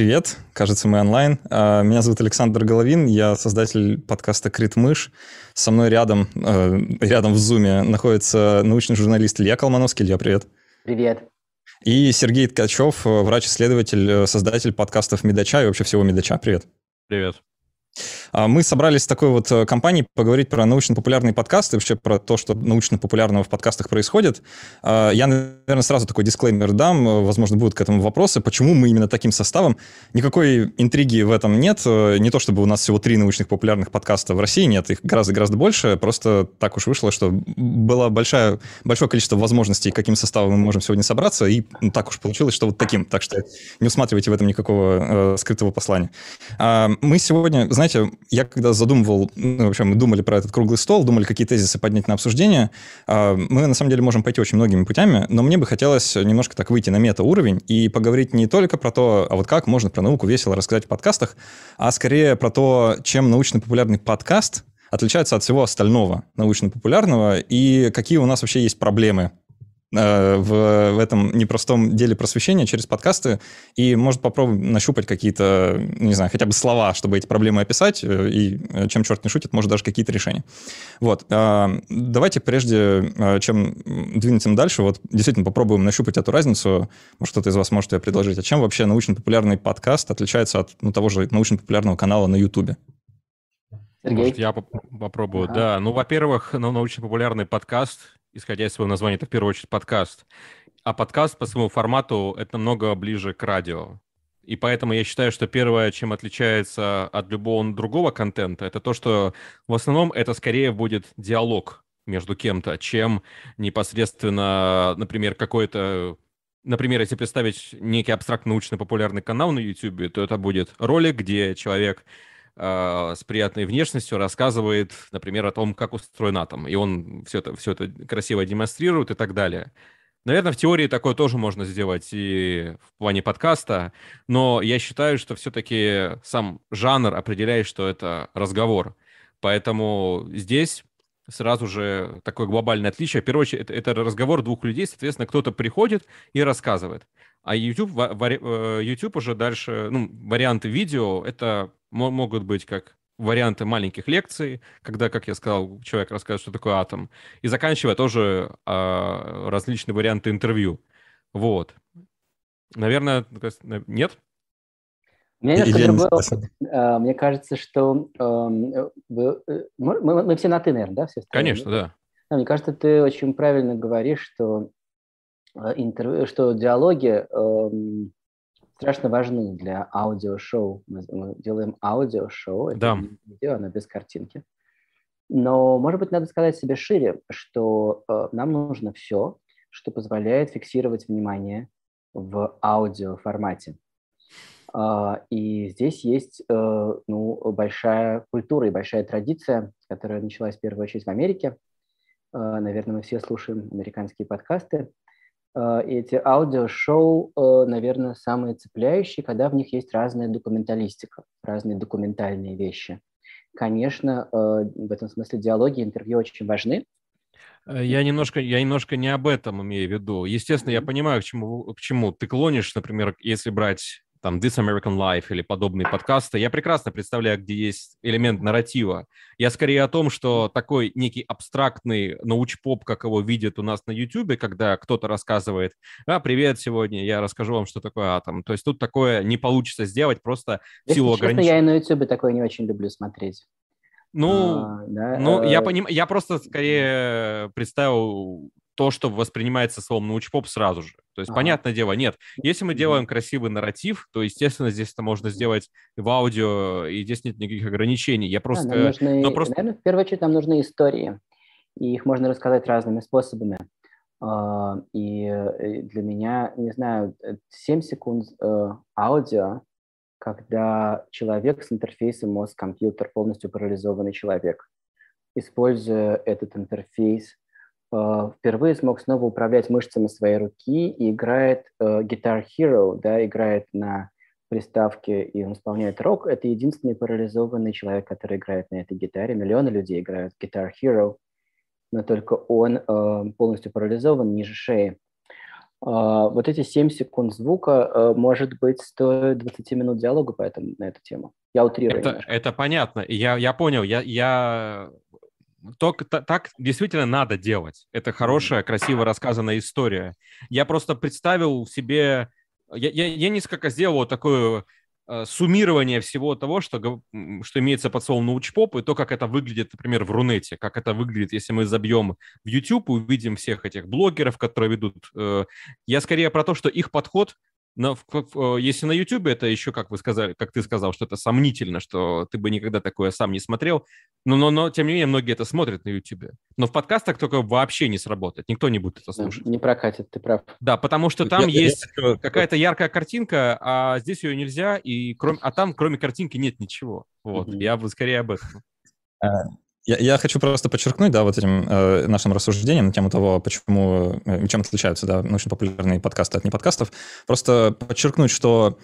Привет, кажется, мы онлайн. А, меня зовут Александр Головин, я создатель подкаста «Крит мышь». Со мной рядом, э, рядом в зуме находится научный журналист Илья Колмановский. Илья, привет. Привет. И Сергей Ткачев, врач-исследователь, э, создатель подкастов «Медача» и вообще всего «Медача». Привет. Привет. А, мы собрались с такой вот э, компанией поговорить про научно-популярные подкасты, вообще про то, что научно-популярного в подкастах происходит. А, я, наверное, сразу такой дисклеймер дам, э, возможно, будут к этому вопросы, почему мы именно таким составом. Никакой интриги в этом нет. Э, не то, чтобы у нас всего три научных популярных подкаста в России, нет, их гораздо-гораздо больше. Просто так уж вышло, что было большое, большое количество возможностей, каким составом мы можем сегодня собраться, и так уж получилось, что вот таким. Так что не усматривайте в этом никакого э, скрытого послания. А, мы сегодня, знаете, я когда задумывал, ну, вообще мы думали про этот круглый стол, думали, какие тезисы поднять на обсуждение, а, мы на самом деле можем пойти очень многими путями, но мне бы хотелось немножко так выйти на мета-уровень и поговорить не только про то, а вот как можно про науку весело рассказать в подкастах, а скорее про то, чем научно-популярный подкаст отличается от всего остального научно-популярного и какие у нас вообще есть проблемы в, в этом непростом деле просвещения через подкасты, и, может, попробуем нащупать какие-то, не знаю, хотя бы слова, чтобы эти проблемы описать, э, и э, чем черт не шутит, может, даже какие-то решения. Вот. Давайте прежде, чем двинуться дальше, вот действительно попробуем нащупать эту разницу. Может, кто-то из вас может ее предложить. А чем вообще научно-популярный подкаст отличается от ну, того же научно-популярного канала на YouTube? Сергей? Может, я поп попробую. Ага. Да, ну, во-первых, ну, научно-популярный подкаст исходя из своего названия, это в первую очередь подкаст. А подкаст по своему формату это намного ближе к радио. И поэтому я считаю, что первое, чем отличается от любого другого контента, это то, что в основном это скорее будет диалог между кем-то, чем непосредственно, например, какой-то Например, если представить некий абстрактно-научно-популярный канал на YouTube, то это будет ролик, где человек с приятной внешностью рассказывает, например, о том, как устроен атом, и он все это, все это красиво демонстрирует и так далее. Наверное, в теории такое тоже можно сделать и в плане подкаста, но я считаю, что все-таки сам жанр определяет, что это разговор. Поэтому здесь сразу же такое глобальное отличие. В первую очередь, это, это разговор двух людей, соответственно, кто-то приходит и рассказывает. А YouTube, э, YouTube уже дальше, ну, варианты видео, это могут быть как варианты маленьких лекций, когда, как я сказал, человек рассказывает, что такое атом, и заканчивая тоже а, различные варианты интервью. Вот. Наверное, нет? Другой опыт. А, мне кажется, что эм, вы, э, мы, мы все на «ты», наверное, да? Все Конечно, да. да. Мне кажется, ты очень правильно говоришь, что, э, интервью, что диалоги эм, страшно важны для аудиошоу. Мы, мы делаем аудиошоу, это да. видео, оно без картинки. Но, может быть, надо сказать себе шире, что э, нам нужно все, что позволяет фиксировать внимание в аудиоформате. Э, и здесь есть э, ну, большая культура и большая традиция, которая началась в первую очередь в Америке. Э, наверное, мы все слушаем американские подкасты. Э, эти аудиошоу, э, наверное, самые цепляющие, когда в них есть разная документалистика, разные документальные вещи. Конечно, э, в этом смысле диалоги, интервью очень важны, я немножко, я немножко не об этом имею в виду. Естественно, я понимаю, к чему, к чему ты клонишь, например, если брать там This American Life или подобные подкасты, я прекрасно представляю, где есть элемент нарратива. Я скорее о том, что такой некий абстрактный научпоп, как его видят у нас на YouTube, когда кто-то рассказывает, а, привет, сегодня я расскажу вам, что такое атом. То есть тут такое не получится сделать просто в силу ограничений. я и на YouTube такое не очень люблю смотреть. Ну, а, да, ну э... я понимаю, я просто скорее представил то, что воспринимается словом научпоп сразу же. То есть, ага. понятное дело, нет. Если мы делаем красивый нарратив, то, естественно, здесь это можно сделать в аудио, и здесь нет никаких ограничений. Я просто... Да, нужны, ну, просто... Наверное, в первую очередь нам нужны истории, и их можно рассказать разными способами. А, и э, для меня, не знаю, 7 секунд э, аудио, когда человек с интерфейсом мозг-компьютер, полностью парализованный человек, используя этот интерфейс Э, впервые смог снова управлять мышцами своей руки и играет uh, Guitar Hero, да, играет на приставке, и он исполняет рок. Это единственный парализованный человек, который играет на этой гитаре. Миллионы людей играют в Guitar Hero, но только он uh, полностью парализован ниже шеи. Вот эти 7 секунд звука, может быть, стоит 20 минут диалога по этому, на эту тему. Я утрирую. Это, это понятно. Я, я понял. Я, я только так действительно надо делать. Это хорошая, красиво рассказанная история. Я просто представил себе... Я, я, я несколько сделал вот такое э, суммирование всего того, что, что имеется под словом научпоп, и то, как это выглядит, например, в Рунете, как это выглядит, если мы забьем в YouTube и увидим всех этих блогеров, которые ведут. Э, я скорее про то, что их подход – но в, в, если на YouTube это еще, как вы сказали, как ты сказал, что это сомнительно, что ты бы никогда такое сам не смотрел, но, но, но тем не менее многие это смотрят на YouTube. Но в подкастах только вообще не сработает, никто не будет это слушать. Не прокатит, ты прав. Да, потому что там я, есть я... какая-то яркая картинка, а здесь ее нельзя, и кроме, а там кроме картинки нет ничего. Вот, mm-hmm. я бы скорее об этом. Я, я хочу просто подчеркнуть, да, вот этим э, нашим рассуждением на тему того, почему, э, чем отличаются, да, научно-популярные подкасты от неподкастов. Просто подчеркнуть, что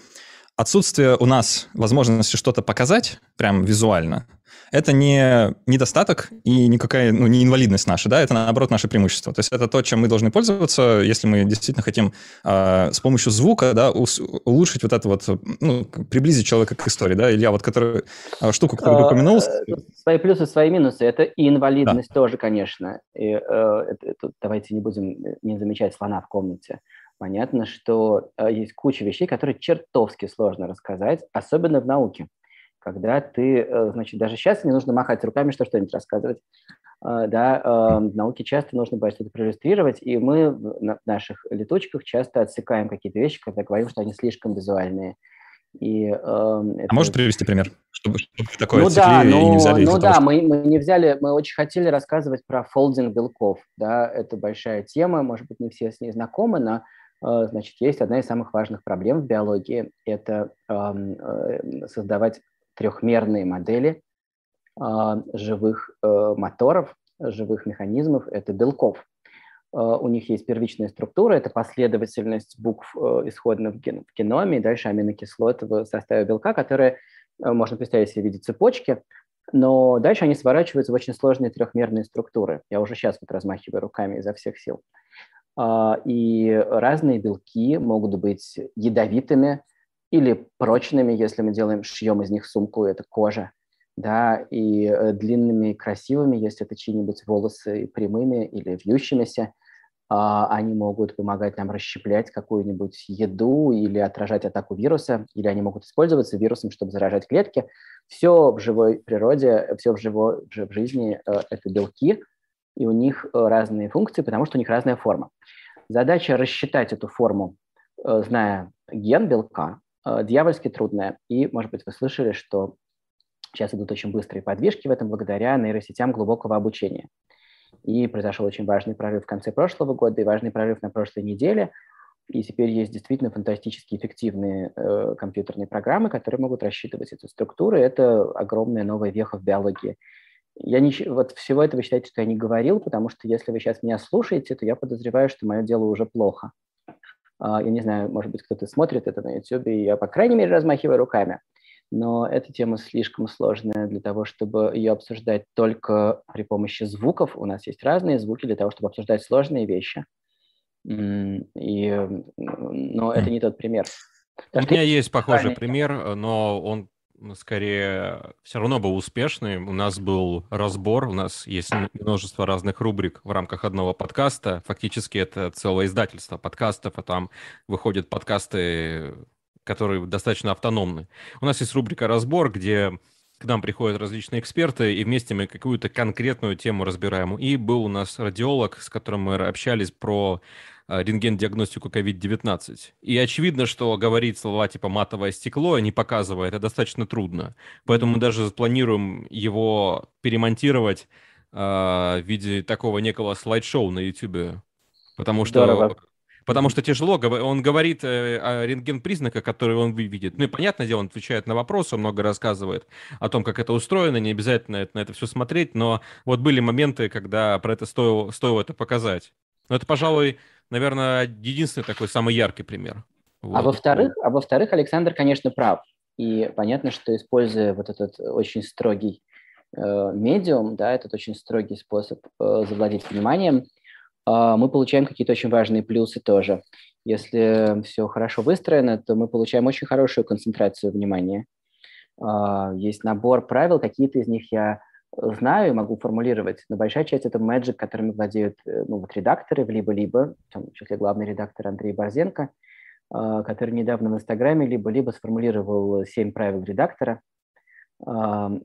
отсутствие у нас возможности что-то показать прям визуально, это не недостаток и никакая, ну, не инвалидность наша, да, это наоборот наше преимущество. То есть это то, чем мы должны пользоваться, если мы действительно хотим э, с помощью звука, да, улучшить вот это вот, ну, приблизить человека к истории, да, Илья, вот который, э, штуку, которую ты а, упомянул. Э, свои плюсы, свои минусы, это и инвалидность да. тоже, конечно. И, э, это, это, давайте не будем не замечать слона в комнате. Понятно, что э, есть куча вещей, которые чертовски сложно рассказать, особенно в науке когда ты, э, значит, даже сейчас не нужно махать руками, что что-нибудь рассказывать. А, да, в науке часто нужно что-то проиллюстрировать, и мы в наших летучках часто отсекаем какие-то вещи, когда говорим, что они слишком визуальные. И, э, а можешь привести пример, чтобы, чтобы такое ну, да, но, и не взяли? Ну да, того, мы, мы не взяли, мы очень хотели рассказывать про фолдинг белков, да, это большая тема, может быть, не все с ней знакомы, но э, значит, есть одна из самых важных проблем в биологии – это э, создавать трехмерные модели а, живых э, моторов, живых механизмов, это белков. А, у них есть первичная структура, это последовательность букв э, исходных в геноме, и дальше аминокислот в составе белка, которые можно представить себе в виде цепочки, но дальше они сворачиваются в очень сложные трехмерные структуры. Я уже сейчас вот размахиваю руками изо всех сил. А, и разные белки могут быть ядовитыми, или прочными, если мы делаем, шьем из них сумку, это кожа, да, и э, длинными, красивыми, если это чьи-нибудь волосы прямыми или вьющимися, а, они могут помогать нам расщеплять какую-нибудь еду или отражать атаку вируса, или они могут использоваться вирусом, чтобы заражать клетки. Все в живой природе, все в, живой, в жизни э, – это белки, и у них э, разные функции, потому что у них разная форма. Задача рассчитать эту форму, зная ген белка, Э, дьявольски трудная. И, может быть, вы слышали, что сейчас идут очень быстрые подвижки в этом благодаря нейросетям глубокого обучения. И произошел очень важный прорыв в конце прошлого года и важный прорыв на прошлой неделе. И теперь есть действительно фантастически эффективные э, компьютерные программы, которые могут рассчитывать эту структуру. Это огромная новая веха в биологии. Я не, вот всего этого считайте, что я не говорил, потому что если вы сейчас меня слушаете, то я подозреваю, что мое дело уже плохо. А, я не знаю, может быть, кто-то смотрит это на YouTube, и я, по крайней мере, размахиваю руками. Но эта тема слишком сложная для того, чтобы ее обсуждать только при помощи звуков. У нас есть разные звуки для того, чтобы обсуждать сложные вещи. И, но это не тот пример. У меня есть похожий пример, но он скорее все равно был успешный. У нас был разбор, у нас есть множество разных рубрик в рамках одного подкаста. Фактически это целое издательство подкастов, а там выходят подкасты, которые достаточно автономны. У нас есть рубрика «Разбор», где к нам приходят различные эксперты, и вместе мы какую-то конкретную тему разбираем. И был у нас радиолог, с которым мы общались про рентген-диагностику COVID-19. И очевидно, что говорить слова типа матовое стекло, не показывая, это достаточно трудно. Поэтому мы даже планируем его перемонтировать э, в виде такого некого слайд-шоу на YouTube. Потому что Здорово. Потому что тяжело, он говорит э, о рентген-признаках, которые он видит. Ну и понятное дело, он отвечает на вопросы, много рассказывает о том, как это устроено, не обязательно на это все смотреть, но вот были моменты, когда про это стоило, стоило это показать. Но это, пожалуй, наверное, единственный такой самый яркий пример. А вот. А во-вторых, а во-вторых, Александр, конечно, прав. И понятно, что используя вот этот очень строгий э, медиум, да, этот очень строгий способ э, завладеть вниманием, мы получаем какие-то очень важные плюсы тоже. Если все хорошо выстроено, то мы получаем очень хорошую концентрацию внимания. Есть набор правил, какие-то из них я знаю и могу формулировать, но большая часть это magic, которыми владеют э, ну, вот редакторы в либо-либо, в том числе главный редактор Андрей Борзенко, а, который недавно в Инстаграме либо-либо сформулировал семь правил редактора,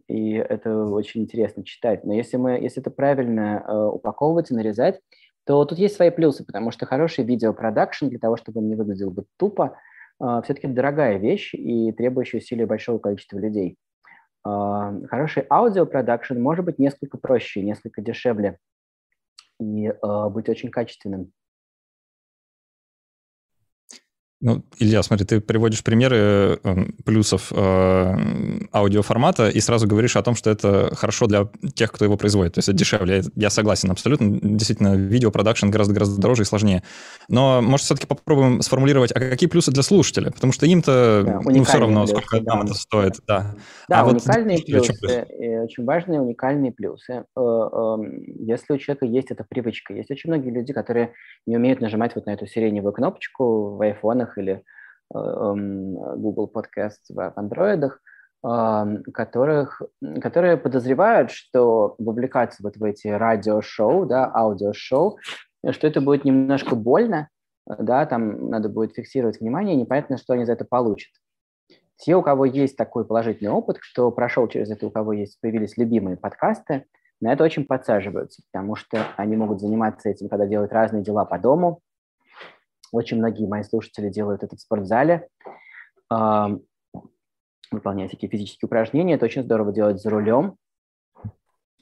и это очень интересно читать. Но если, мы, если это правильно э, упаковывать и нарезать, то тут есть свои плюсы, потому что хороший видеопродакшн для того, чтобы он не выглядел бы тупо, а, все-таки дорогая вещь и требующая усилий большого количества людей. Хороший аудиопродакшн может быть несколько проще, несколько дешевле и э, быть очень качественным. Ну, Илья, смотри, ты приводишь примеры э, плюсов э, аудиоформата и сразу говоришь о том, что это хорошо для тех, кто его производит. То есть это дешевле. Я согласен абсолютно. Действительно, видеопродакшн гораздо-гораздо дороже и сложнее. Но, может, все-таки попробуем сформулировать, а какие плюсы для слушателя? Потому что им-то да, ну, все равно, плюсы, сколько да. нам это стоит. Да, да а уникальные вот, плюсы, плюс? очень важные уникальные плюсы. Э, эм, если у человека есть эта привычка, есть очень многие люди, которые не умеют нажимать вот на эту сиреневую кнопочку в айфонах, или э, эм, Google Podcasts в андроидах, эм, которых, которые подозревают, что вовлекаться вот в эти радиошоу, да, аудиошоу, что это будет немножко больно, да, там надо будет фиксировать внимание, непонятно, что они за это получат. Те, у кого есть такой положительный опыт, кто прошел через это, у кого есть, появились любимые подкасты, на это очень подсаживаются, потому что они могут заниматься этим, когда делают разные дела по дому, очень многие мои слушатели делают это в спортзале, выполняя всякие физические упражнения. Это очень здорово делать за рулем.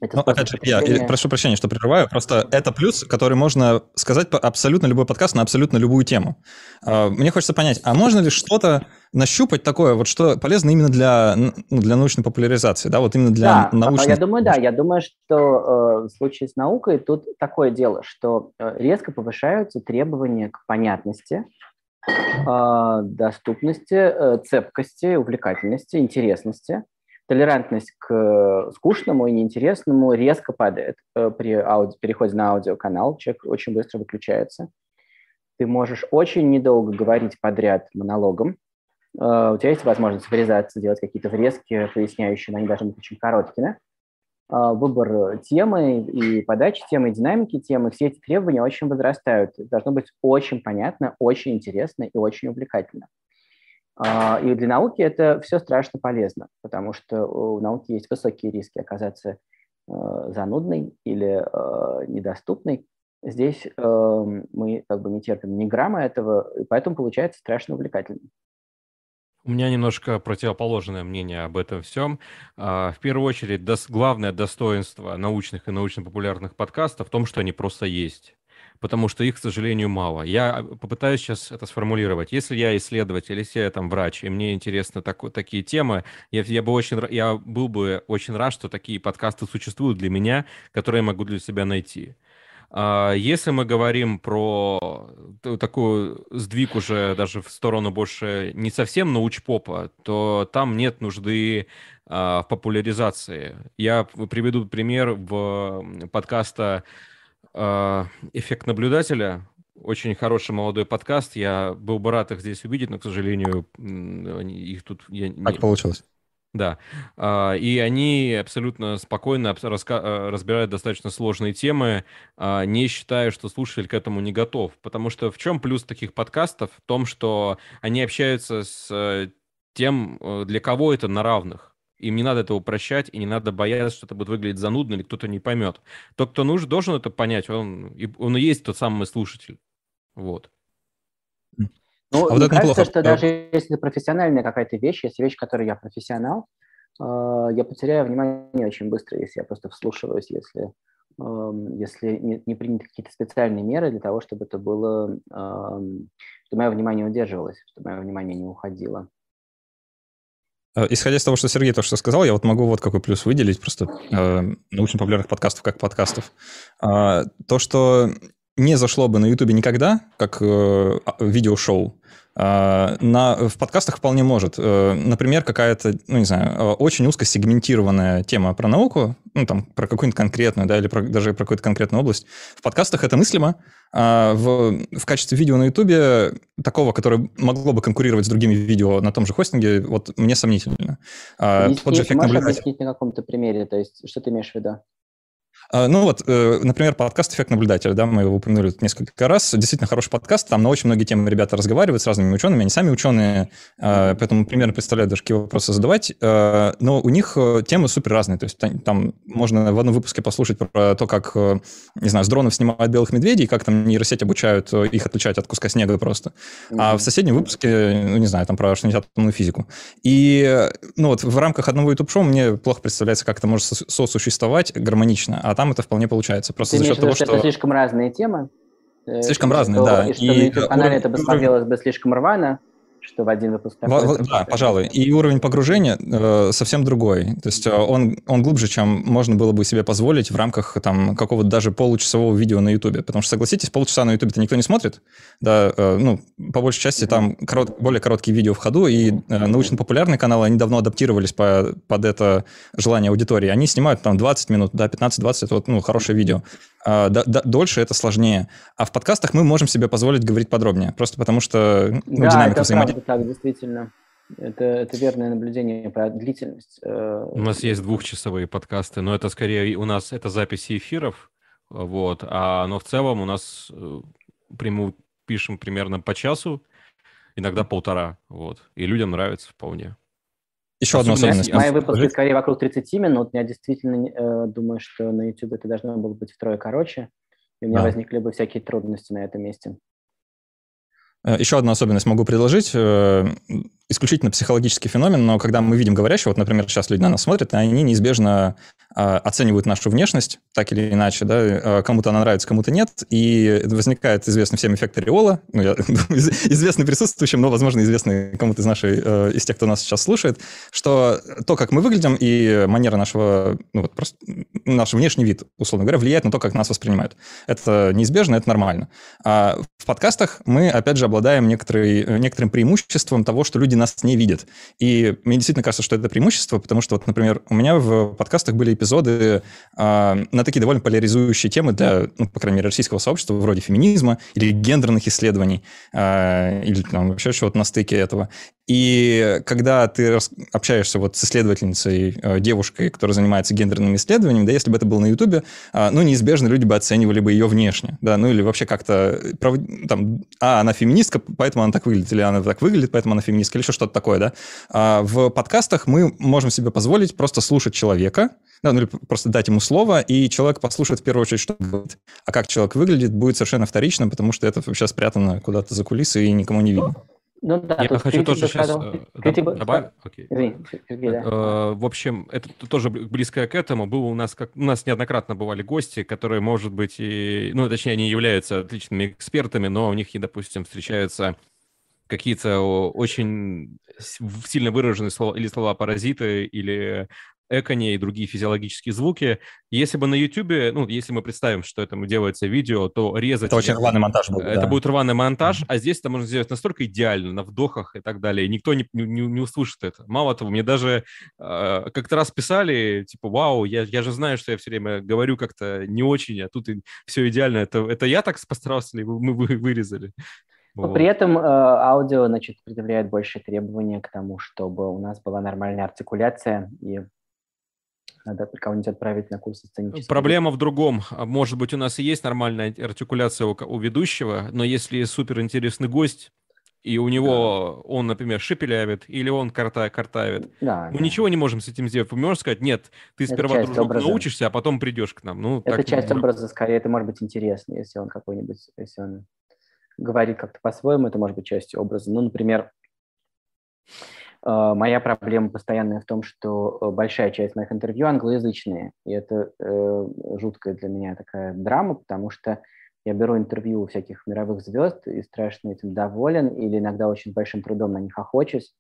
Это ну, опять же, я прошу прощения, что прерываю, просто это плюс, который можно сказать по абсолютно любой подкаст на абсолютно любую тему. А, мне хочется понять, а можно ли что-то нащупать такое, вот что полезно именно для, ну, для научной популяризации, да, вот именно для да, научной... я думаю, да, я думаю, что э, в случае с наукой тут такое дело, что э, резко повышаются требования к понятности, э, доступности, э, цепкости, увлекательности, интересности, толерантность к скучному и неинтересному резко падает э, при ауди... переходе на аудиоканал. Человек очень быстро выключается. Ты можешь очень недолго говорить подряд монологом. Э, у тебя есть возможность врезаться, делать какие-то врезки, поясняющие, но они должны быть очень короткими. Выбор темы и подачи темы, и динамики темы, все эти требования очень возрастают. Должно быть очень понятно, очень интересно и очень увлекательно. А, и для науки это все страшно полезно, потому что у науки есть высокие риски оказаться э, занудной или э, недоступной. Здесь э, мы как бы не терпим ни грамма этого, и поэтому получается страшно увлекательно. У меня немножко противоположное мнение об этом всем. А, в первую очередь, главное достоинство научных и научно-популярных подкастов в том, что они просто есть потому что их, к сожалению, мало. Я попытаюсь сейчас это сформулировать. Если я исследователь, если я там врач, и мне интересны так, такие темы, я, я, бы очень, я был бы очень рад, что такие подкасты существуют для меня, которые я могу для себя найти. А, если мы говорим про такую сдвиг уже даже в сторону больше не совсем научпопа, то там нет нужды а, в популяризации. Я приведу пример в подкаста а, эффект наблюдателя. Очень хороший молодой подкаст. Я был бы рад их здесь увидеть, но, к сожалению, их тут... Я не... Так получилось. Да. А, и они абсолютно спокойно а, разбирают достаточно сложные темы, не считая, что слушатель к этому не готов. Потому что в чем плюс таких подкастов? В том, что они общаются с э, тем, э, для кого это на равных. Им не надо это упрощать, и не надо бояться, что это будет выглядеть занудно или кто-то не поймет. Тот, кто нужен, должен это понять, он, он и есть тот самый слушатель. Вот. Ну, а мне вот кажется, неплохо. что даже если профессиональная какая-то вещь, если вещь, которой я профессионал, э, я потеряю внимание очень быстро, если я просто вслушиваюсь, если, э, если не, не приняты какие-то специальные меры для того, чтобы это было, э, чтобы мое внимание удерживалось, чтобы мое внимание не уходило. Э, исходя из того, что Сергей то, что сказал, я вот могу вот какой плюс выделить просто э, научно-популярных подкастов как подкастов. Э, то, что не зашло бы на YouTube никогда, как э, а, видеошоу, э, на, в подкастах вполне может. Э, например, какая-то, ну, не знаю, э, очень узко сегментированная тема про науку, ну, там, про какую-нибудь конкретную, да, или про, даже про какую-то конкретную область. В подкастах это мыслимо, а в, в качестве видео на YouTube такого, которое могло бы конкурировать с другими видео на том же хостинге, вот мне сомнительно. А, тот же эффект объяснить на каком-то примере, то есть что ты имеешь в виду? А, ну вот, э, например, подкаст «Эффект наблюдателя», да, мы его упомянули тут несколько раз. Действительно хороший подкаст, там на очень многие темы ребята разговаривают с разными учеными, они сами ученые, а, поэтому примерно представляют даже, какие вопросы задавать. А, но у них э, темы супер разные, то есть там можно в одном выпуске послушать про то, как, э, не знаю, с дронов снимают белых медведей, как там нейросеть обучают их отличать от куска снега просто. А в соседнем выпуске, ну, не знаю, там про что-нибудь атомную физику. И, ну вот, в рамках одного YouTube-шоу мне плохо представляется, как это может сосуществовать гармонично, а там это вполне получается. Просто Ты за счет того, что... Это слишком разные темы? Э, слишком разные, да. И что и... на YouTube-канале это бы смотрелось бы слишком рвано, что в один выпуск. Такой, да, пожалуй. И уровень погружения э, совсем другой. То есть э, он, он глубже, чем можно было бы себе позволить в рамках там какого-то даже получасового видео на YouTube. Потому что, согласитесь, полчаса на YouTube-то никто не смотрит. Да, э, ну, по большей части там корот, более короткие видео в ходу, и э, научно-популярные каналы, они давно адаптировались по, под это желание аудитории. Они снимают там 20 минут, да, 15-20, это вот, ну, хорошее видео. А, да, да, дольше это сложнее. А в подкастах мы можем себе позволить говорить подробнее, просто потому что ну, да, динамика взаимодействия. так, действительно. Это, это верное наблюдение про длительность. Э, у нас есть двухчасовые подкасты, но это скорее у нас это записи эфиров, вот, а, но в целом у нас э, прямую пишем примерно по часу, иногда полтора, вот, и людям нравится вполне. Еще одна особенность. Мои выпуски скорее вокруг 30 минут. Я действительно э, думаю, что на YouTube это должно было быть втрое короче. И у меня да. возникли бы всякие трудности на этом месте. Э, еще одну особенность могу предложить. Э, исключительно психологический феномен, но когда мы видим говорящего, вот, например, сейчас люди на нас смотрят, они неизбежно э, оценивают нашу внешность, так или иначе, да, э, кому-то она нравится, кому-то нет, и возникает известный всем эффект ореола, ну, я, известный присутствующим, но, возможно, известный кому-то из нашей, э, из тех, кто нас сейчас слушает, что то, как мы выглядим, и манера нашего, ну, вот просто наш внешний вид, условно говоря, влияет на то, как нас воспринимают. Это неизбежно, это нормально. А в подкастах мы, опять же, обладаем некоторой, некоторым преимуществом того, что люди нас не видят. И мне действительно кажется, что это преимущество, потому что, вот, например, у меня в подкастах были эпизоды э, на такие довольно поляризующие темы для, ну, по крайней мере, российского сообщества, вроде феминизма или гендерных исследований, э, или там, вообще чего-то на стыке этого. И когда ты общаешься вот с исследовательницей, э, девушкой, которая занимается гендерными исследованиями, да, если бы это было на Ютубе, э, ну, неизбежно люди бы оценивали бы ее внешне, да, ну, или вообще как-то, там, а, она феминистка, поэтому она так выглядит, или она так выглядит, поэтому она феминистка, или еще что-то такое, да. А в подкастах мы можем себе позволить просто слушать человека, ну, или просто дать ему слово, и человек послушает в первую очередь, что говорит. А как человек выглядит, будет совершенно вторично, потому что это вообще спрятано куда-то за кулисы и никому не видно. Ну да, я хочу тоже сейчас критику... добавить. Окей. Извини, Сергей, да. Э, в общем, это тоже близко к этому. Было у нас, как у нас неоднократно бывали гости, которые, может быть, и, ну, точнее, они являются отличными экспертами, но у них, допустим, встречаются какие-то очень сильно выраженные слова или слова паразиты, или эконе и другие физиологические звуки. Если бы на YouTube, ну, если мы представим, что этому делается видео, то резать... Это очень рваный монтаж будет, Это да. будет рваный монтаж, mm-hmm. а здесь это можно сделать настолько идеально, на вдохах и так далее, и никто не, не, не услышит это. Мало того, мне даже э, как-то раз писали, типа, вау, я, я же знаю, что я все время говорю как-то не очень, а тут и все идеально. Это, это я так постарался или мы вы, вырезали? Но вот. при этом э, аудио, значит, предъявляет большие требования к тому, чтобы у нас была нормальная артикуляция и надо кого-нибудь отправить на курсы сценического. Проблема в другом. А, может быть, у нас и есть нормальная артикуляция у, у ведущего, но если супер интересный гость, и у него да. он, например, шепелявит, или он карта, картавит. Да, мы да. ничего не можем с этим сделать. Вы можете сказать, нет, ты это сперва дружок научишься, а потом придешь к нам. Ну, это так часть образа, скорее, это может быть интересно, если он какой-нибудь, если он говорит как-то по-своему, это может быть частью образа. Ну, например, моя проблема постоянная в том, что э, большая часть моих интервью англоязычные, и это э, жуткая для меня такая драма, потому что я беру интервью у всяких мировых звезд и страшно этим доволен, или иногда очень большим трудом на них охочусь,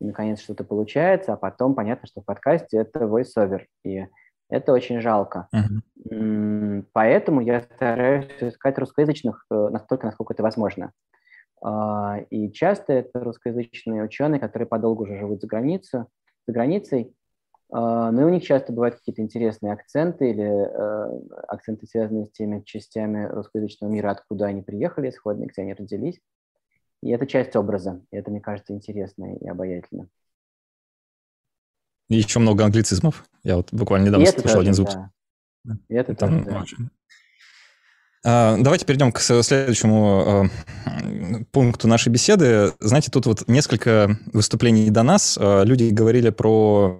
и наконец что-то получается, а потом понятно, что в подкасте это voice-over, и Это очень жалко. Uh-huh. Поэтому я стараюсь искать русскоязычных э, настолько, насколько это возможно. А, и часто это русскоязычные ученые, которые подолгу уже живут за, границу, за границей, а, но и у них часто бывают какие-то интересные акценты или э, акценты, связанные с теми частями русскоязычного мира, откуда они приехали исходно, где они родились. И это часть образа, и это, мне кажется, интересно и обаятельно. И еще много англицизмов. Я вот буквально недавно слушал тоже, один звук. Да. И это Там тоже, да. очень... А, давайте перейдем к следующему а, пункту нашей беседы. Знаете, тут вот несколько выступлений до нас. А, люди говорили про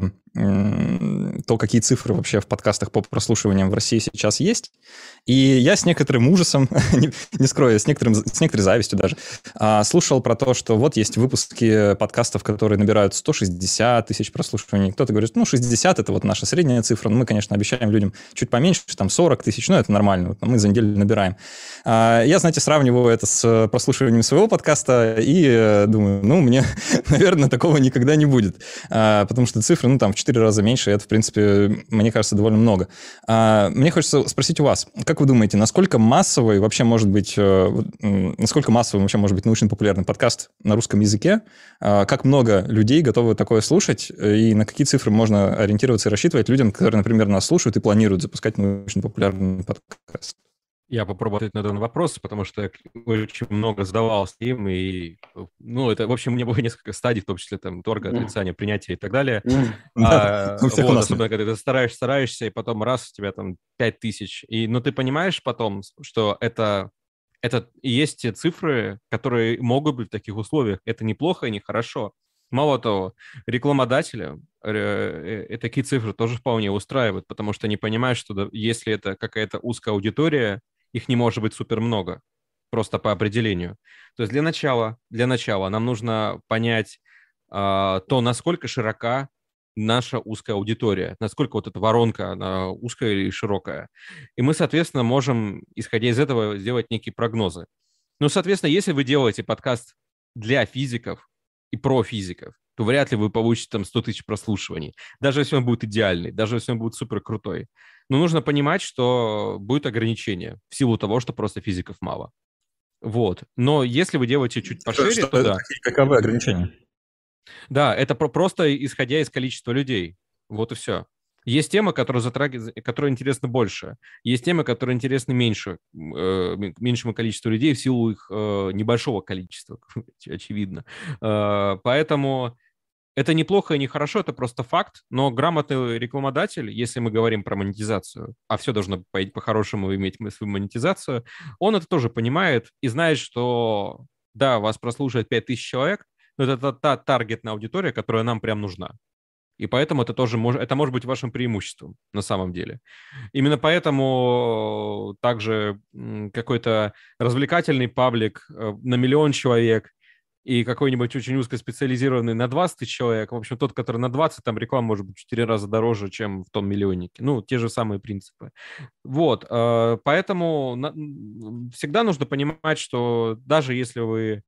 то, какие цифры вообще в подкастах по прослушиваниям в России сейчас есть. И я с некоторым ужасом, не, не скрою, с, некоторым, с некоторой завистью даже, а, слушал про то, что вот есть выпуски подкастов, которые набирают 160 тысяч прослушиваний. Кто-то говорит, ну, 60 — это вот наша средняя цифра, но мы, конечно, обещаем людям чуть поменьше, там 40 тысяч, ну, это нормально, мы за неделю набираем. А, я, знаете, сравниваю это с прослушиванием своего подкаста и э, думаю, ну, мне, наверное, такого никогда не будет, а, потому что цифры, ну, там, в 4 раза меньше, и это, в принципе, мне кажется, довольно много. Мне хочется спросить у вас, как вы думаете, насколько массовый вообще может быть, э, насколько массовый вообще может быть научно-популярный подкаст на русском языке? А, как много людей готовы такое слушать? И на какие цифры можно ориентироваться и рассчитывать людям, которые, например, нас слушают и планируют запускать научно-популярный подкаст? Я попробую ответить на этот вопрос, потому что я очень много задавался им, и, ну, это, в общем, у меня было несколько стадий, в том числе там торга, отрицания, принятия и так далее. А, вот, особенно, когда ты стараешься, стараешься, и потом раз, у тебя там пять тысяч. И, ну, ты понимаешь потом, что это это и есть те цифры, которые могут быть в таких условиях. Это неплохо и не хорошо. Мало того, рекламодателя э, э, такие цифры тоже вполне устраивают, потому что они понимают, что да, если это какая-то узкая аудитория, их не может быть супер много, просто по определению. То есть для начала, для начала нам нужно понять э, то, насколько широка наша узкая аудитория, насколько вот эта воронка, она узкая или широкая. И мы, соответственно, можем, исходя из этого, сделать некие прогнозы. Ну, соответственно, если вы делаете подкаст для физиков и про физиков, то вряд ли вы получите там 100 тысяч прослушиваний. Даже если он будет идеальный, даже если он будет супер крутой. Но нужно понимать, что будет ограничение в силу того, что просто физиков мало. Вот. Но если вы делаете чуть пошире, что, то да. Каковы ограничения? Да, это про- просто исходя из количества людей. Вот и все. Есть темы, которые, затрагивают, которые интересны больше. Есть темы, которые интересны меньше, э, меньшему количеству людей в силу их э, небольшого количества, очевидно. Э, поэтому это неплохо и нехорошо, это просто факт, но грамотный рекламодатель, если мы говорим про монетизацию, а все должно по-хорошему иметь свою монетизацию, он это тоже понимает и знает, что да, вас прослушает 5000 человек, но это та, таргетная аудитория, которая нам прям нужна. И поэтому это тоже может, это может быть вашим преимуществом на самом деле. Именно поэтому также какой-то развлекательный паблик э, на миллион человек и какой-нибудь очень узкоспециализированный на 20 тысяч человек, в общем, тот, который на 20, там реклама может быть в 4 раза дороже, чем в том миллионнике. Ну, те же самые принципы. Вот, э, поэтому всегда нужно понимать, что даже если вы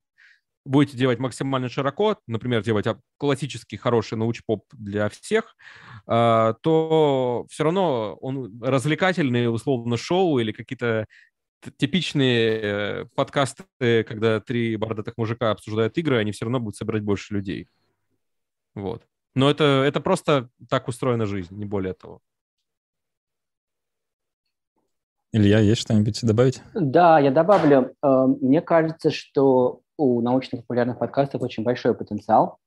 будете делать максимально широко, например, делать классический хороший научпоп для всех, э, то все равно он развлекательный, условно, шоу или какие-то типичные э, подкасты, когда три бородатых мужика обсуждают игры, они все равно будут собирать больше людей. Вот. Но это, это просто так устроена жизнь, не более того. Илья, есть что-нибудь добавить? Да, я добавлю. Э, мне кажется, что у научно-популярных подкастов очень большой потенциал.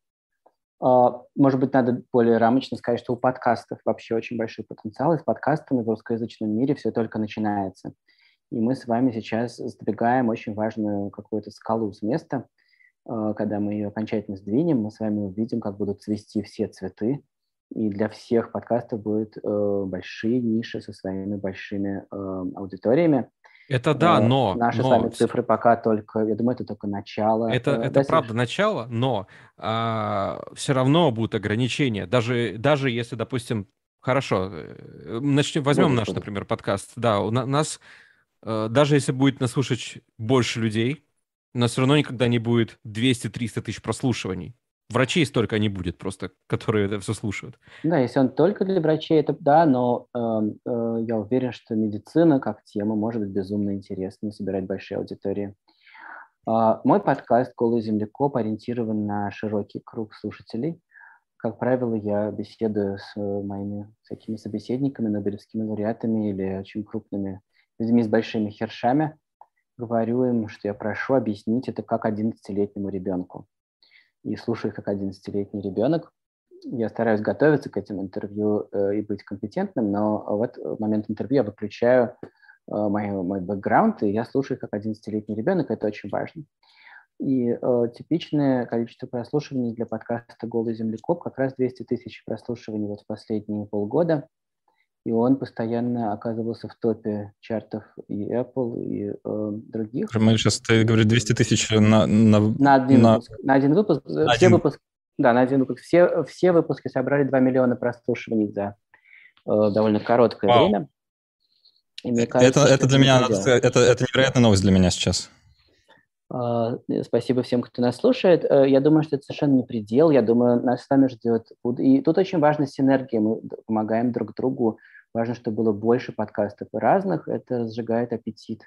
Э, может быть, надо более рамочно сказать, что у подкастов вообще очень большой потенциал, и с подкастами в русскоязычном мире все только начинается. И мы с вами сейчас сдвигаем очень важную какую-то скалу с места. Э, когда мы ее окончательно сдвинем, мы с вами увидим, как будут цвести все цветы. И для всех подкастов будут э, большие ниши со своими большими э, аудиториями. Это да, но... Наши но... с вами цифры пока только, я думаю, это только начало. Это, это да, правда начало, но а, все равно будут ограничения. Даже, даже если, допустим, хорошо, начнем, возьмем наш, например, подкаст. Да, у нас даже если будет нас слушать больше людей, у нас все равно никогда не будет 200-300 тысяч прослушиваний. врачей столько не будет просто, которые это все слушают. Да, если он только для врачей, это да, но э, э, я уверен, что медицина как тема может быть безумно интересной, собирать большие аудитории. Э, мой подкаст «Голый землекоп» ориентирован на широкий круг слушателей. Как правило, я беседую с моими всякими собеседниками, нобелевскими лауреатами или очень крупными людьми с большими хершами. Говорю им, что я прошу объяснить это как 11-летнему ребенку и слушаю как 11-летний ребенок. Я стараюсь готовиться к этим интервью э, и быть компетентным, но в этот момент интервью я выключаю э, мой, мой бэкграунд, и я слушаю как 11-летний ребенок, это очень важно. И э, типичное количество прослушиваний для подкаста «Голый землекоп» как раз 200 тысяч прослушиваний вот в последние полгода – и он постоянно оказывался в топе чартов и Apple, и э, других. Мы сейчас, ты говоришь, 200 тысяч на... На, на, один, на... Выпуск. на один выпуск. На все один... выпуски, да, на один выпуск. Все, все выпуски собрали 2 миллиона прослушиваний за э, довольно короткое Вау. время. И мне кажется, это, это для меня, это, это невероятная новость для меня сейчас. Uh, спасибо всем, кто нас слушает. Uh, я думаю, что это совершенно не предел. Я думаю, нас с вами ждет... И тут очень важна синергия. Мы помогаем друг другу Важно, чтобы было больше подкастов разных. Это сжигает аппетит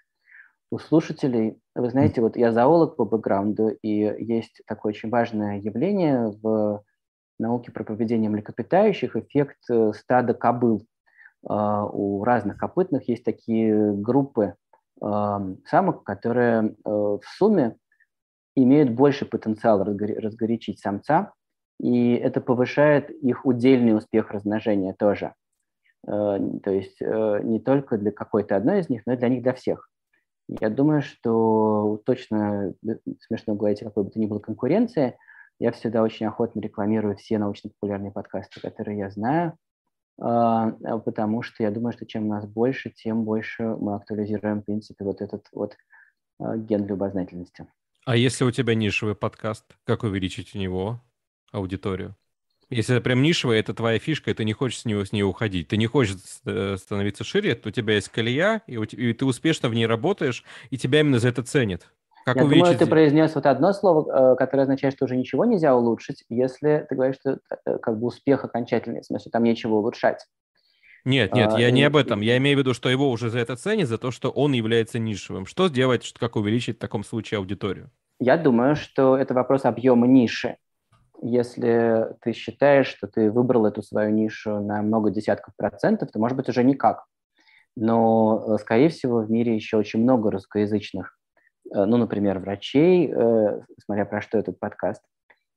у слушателей. Вы знаете, вот я зоолог по бэкграунду, и есть такое очень важное явление в науке про поведение млекопитающих, эффект э, стада кобыл. А, у разных копытных есть такие группы самок, которые э, в сумме имеют больше потенциал разгорячить самца, и это повышает их удельный успех размножения тоже. Э, то есть э, не только для какой-то одной из них, но и для них, для всех. Я думаю, что точно, смешно говорить какой бы то ни было конкуренции, я всегда очень охотно рекламирую все научно-популярные подкасты, которые я знаю, потому что я думаю, что чем нас больше, тем больше мы актуализируем, в принципе, вот этот вот ген любознательности. А если у тебя нишевый подкаст, как увеличить у него аудиторию? Если это прям нишевая, это твоя фишка, и ты не хочешь с нее, с нее уходить. Ты не хочешь э, становиться шире, у тебя есть колея, и, и ты успешно в ней работаешь, и тебя именно за это ценят. Как Я увеличить... думаю, ты произнес вот одно слово, э, которое означает, что уже ничего нельзя улучшить, если ты говоришь, что э, как бы успех окончательный, в смысле, там нечего улучшать. Нет, нет, а, я и... не об этом. Я имею в виду, что его уже за это ценят, за то, что он является нишевым. Что сделать, как увеличить в таком случае аудиторию? Я думаю, что это вопрос объема ниши если ты считаешь, что ты выбрал эту свою нишу на много десятков процентов, то, может быть, уже никак. Но, э, скорее всего, в мире еще очень много русскоязычных, ну, например, врачей, э, смотря про что этот подкаст.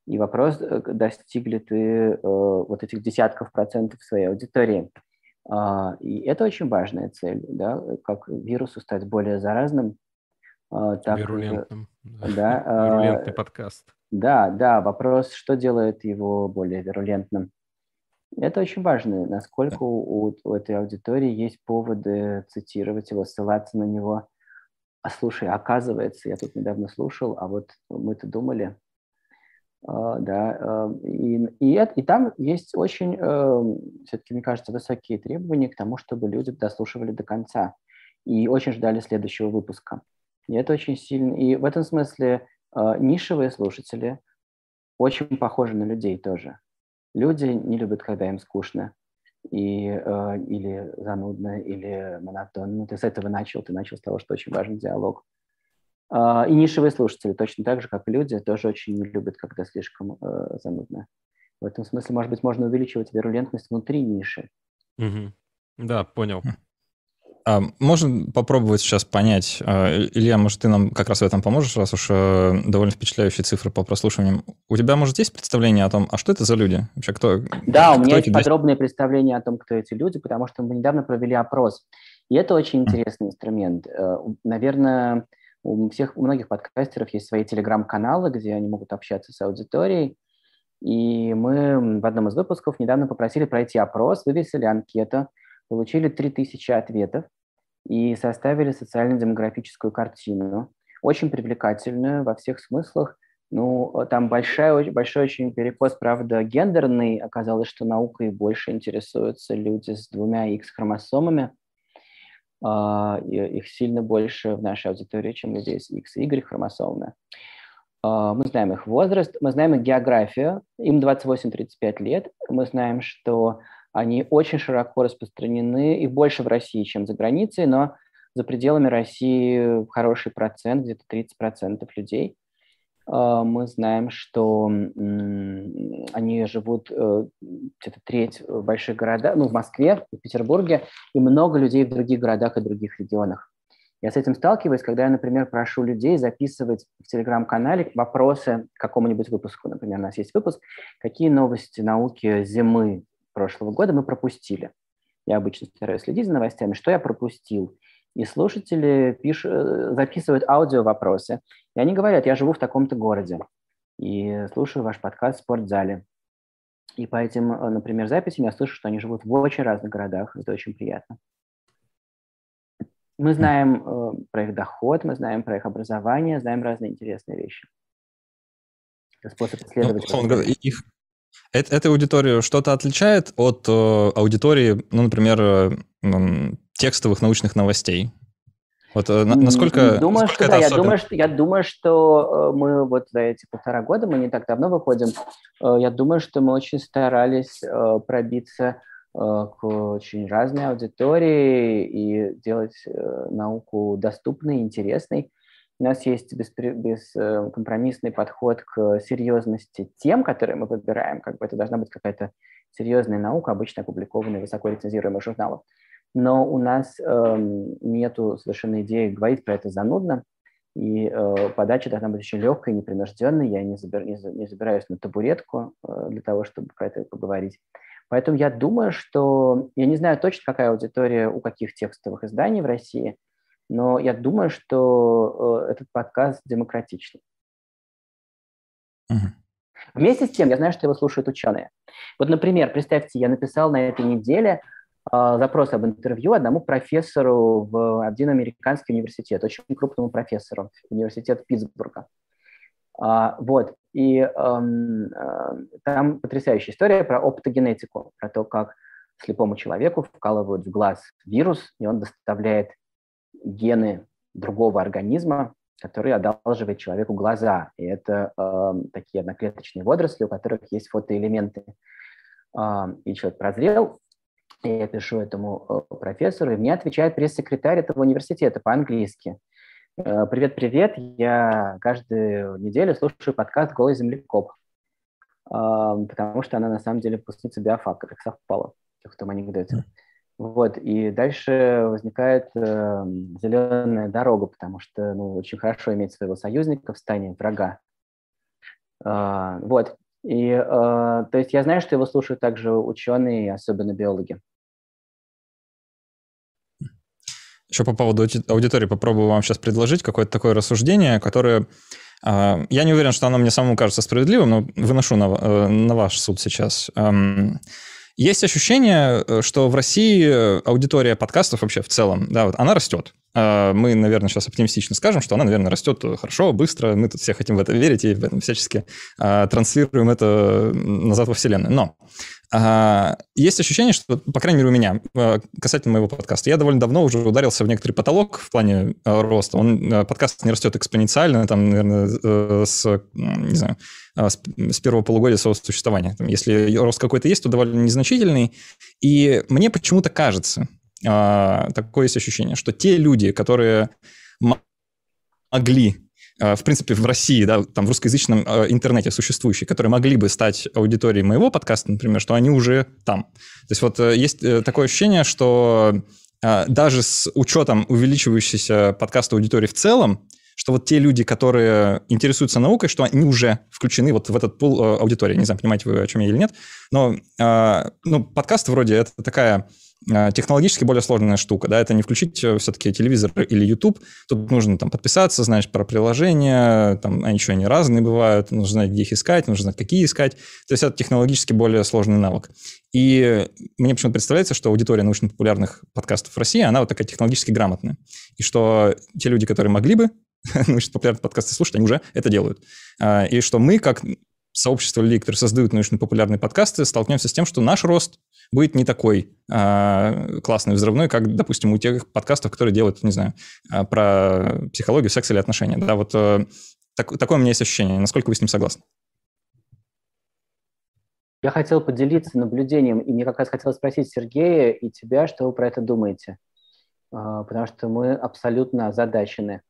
И вопрос, достиг ли ты вот этих десятков процентов своей аудитории. А, и это очень важная цель, да, как вирусу стать более заразным, а, так... Вирулентным. Да. Вирулентный подкаст. Да, да, вопрос, что делает его более вирулентным. Это очень важно, насколько у, у этой аудитории есть поводы цитировать его, ссылаться на него. А слушай, оказывается, я тут недавно слушал, а вот мы-то думали, Uh, да, uh, и, и, и там есть очень, uh, все-таки, мне кажется, высокие требования к тому, чтобы люди дослушивали до конца и очень ждали следующего выпуска. И это очень сильно. И в этом смысле э, нишевые слушатели очень похожи на людей тоже. Люди не любят, когда им скучно и, э, или занудно, или монотонно. Ты с этого начал, ты начал с того, что очень важен диалог. Э, и нишевые слушатели, точно так же, как и люди, тоже очень не любят, когда слишком э, занудно. В этом смысле, может быть, можно увеличивать вирулентность внутри ниши. Угу. Да, понял. А можно попробовать сейчас понять, а, Илья, может, ты нам как раз в этом поможешь, раз уж э, довольно впечатляющие цифры по прослушиваниям. У тебя, может, есть представление о том, а что это за люди? Вообще, кто, да, кто у меня есть подробное представление о том, кто эти люди, потому что мы недавно провели опрос. И это очень интересный инструмент. Э, наверное, у всех, у многих подкастеров есть свои телеграм-каналы, где они могут общаться с аудиторией. И мы в одном из выпусков недавно попросили пройти опрос, вывесили анкету, получили 3000 ответов и составили социально-демографическую картину, очень привлекательную во всех смыслах. Ну, там большая, большой очень перекос, правда, гендерный. Оказалось, что наукой больше интересуются люди с двумя X-хромосомами. Uh, их сильно больше в нашей аудитории, чем людей с X и Y хромосомами. Мы знаем их возраст, мы знаем их географию, им 28-35 лет. Мы знаем, что они очень широко распространены, их больше в России, чем за границей, но за пределами России хороший процент, где-то 30% людей. А, мы знаем, что они живут э, где-то треть в больших городах, ну, в Москве, в Петербурге, и много людей в других городах и других регионах. Я с этим сталкиваюсь, когда я, например, прошу людей записывать в телеграм-канале вопросы к какому-нибудь выпуску. Например, у нас есть выпуск «Какие новости науки зимы прошлого года мы пропустили?» Я обычно стараюсь следить за новостями. Что я пропустил? И слушатели пишут, э, записывают аудио-вопросы. И они говорят, я живу в таком-то городе и слушаю ваш подкаст в спортзале. И по этим, э, например, записям я слышу, что они живут в очень разных городах. Это очень приятно. Мы знаем э, про их доход, мы знаем про их образование, знаем разные интересные вещи. Это способ исследовать. Ну, их, это, эта аудитория что-то отличает от э, аудитории, ну, например, э, текстовых научных новостей? Вот э, насколько, думаю, насколько что, да, я думаю, что, я думаю, что э, мы вот за эти полтора года, мы не так давно выходим, э, я думаю, что мы очень старались э, пробиться Э, к очень разной аудитории и делать э, науку доступной, интересной. У нас есть бескомпромиссный подход к серьезности тем, которые мы выбираем. Как бы это должна быть какая-то серьезная наука, обычно опубликованная в высоко рецензируемых журналах. Но у нас э, нету совершенно идеи говорить про это занудно, и э, подача должна быть очень легкой, непринужденной. Я не, забир, не, не забираюсь на табуретку э, для того, чтобы про это поговорить. Поэтому я думаю, что... Я не знаю точно, какая аудитория у каких текстовых изданий в России, но я думаю, что э, этот подкаст демократичный. Угу. Вместе с тем, я знаю, что его слушают ученые. Вот, например, представьте, я написал на этой неделе э, запрос об интервью одному профессору в один американский университет, очень крупному профессору, университет Питтсбурга. А, вот. И эм, э, там потрясающая история про оптогенетику, про то, как слепому человеку вкалывают в глаз вирус, и он доставляет гены другого организма, который одалживает человеку глаза. И это э, такие одноклеточные водоросли, у которых есть фотоэлементы. Э, и человек прозрел, и я пишу этому э, профессору, и мне отвечает пресс-секретарь этого университета по-английски. Э, привет-привет, я каждую неделю слушаю подкаст «Голый землекоп», потому что она на самом деле выпускница биофака, как совпало, как в том анекдоте. Вот, и дальше возникает э, зеленая дорога, потому что ну, очень хорошо иметь своего союзника в стане врага. Э, вот, и э, то есть я знаю, что его слушают также ученые, особенно биологи. Еще по поводу аудитории попробую вам сейчас предложить какое-то такое рассуждение, которое... Э, я не уверен, что оно мне самому кажется справедливым, но выношу на, э, на ваш суд сейчас. Эм, есть ощущение, э, что в России аудитория подкастов вообще в целом, да, вот она растет. Э, мы, наверное, сейчас оптимистично скажем, что она, наверное, растет хорошо, быстро. Мы тут все хотим в это верить и всячески э, транслируем это назад во Вселенную. Но есть ощущение, что, по крайней мере, у меня, касательно моего подкаста, я довольно давно уже ударился в некоторый потолок в плане роста. Он, подкаст не растет экспоненциально, там, наверное, с, не знаю, с, первого полугодия своего существования. Если рост какой-то есть, то довольно незначительный. И мне почему-то кажется, а, такое есть ощущение, что те люди, которые могли а, в принципе, в России, да, там в русскоязычном а, интернете существующие, которые могли бы стать аудиторией моего подкаста, например, что они уже там. То есть вот э, есть э, такое ощущение, что даже с учетом увеличивающейся подкаста аудитории в целом, что вот те люди, которые интересуются наукой, что они уже включены вот в этот пул э, аудитории. Не знаю, понимаете вы, о чем я или нет, но ну, подкаст вроде это такая а, технологически более сложная штука, да, это не включить э, все-таки телевизор или YouTube, тут нужно там подписаться, знаешь про приложения, там они еще они разные бывают, нужно знать, где их искать, нужно знать, какие искать, то есть это технологически более сложный навык. И мне почему-то представляется, что аудитория научно-популярных подкастов в России, она вот такая технологически грамотная, и что те люди, которые могли бы научно-популярные подкасты слушать, они уже это делают. А, и что мы, как сообщество людей, которые создают научно-популярные подкасты, столкнемся с тем, что наш рост будет не такой э, классный, взрывной, как, допустим, у тех подкастов, которые делают, не знаю, а, про психологию, секс или отношения. Да, вот э, Так, такое у меня есть ощущение. Насколько вы с ним согласны? Я хотел поделиться наблюдением, и мне как раз хотелось спросить Сергея и тебя, что вы про это думаете. Потому что мы абсолютно озадачены.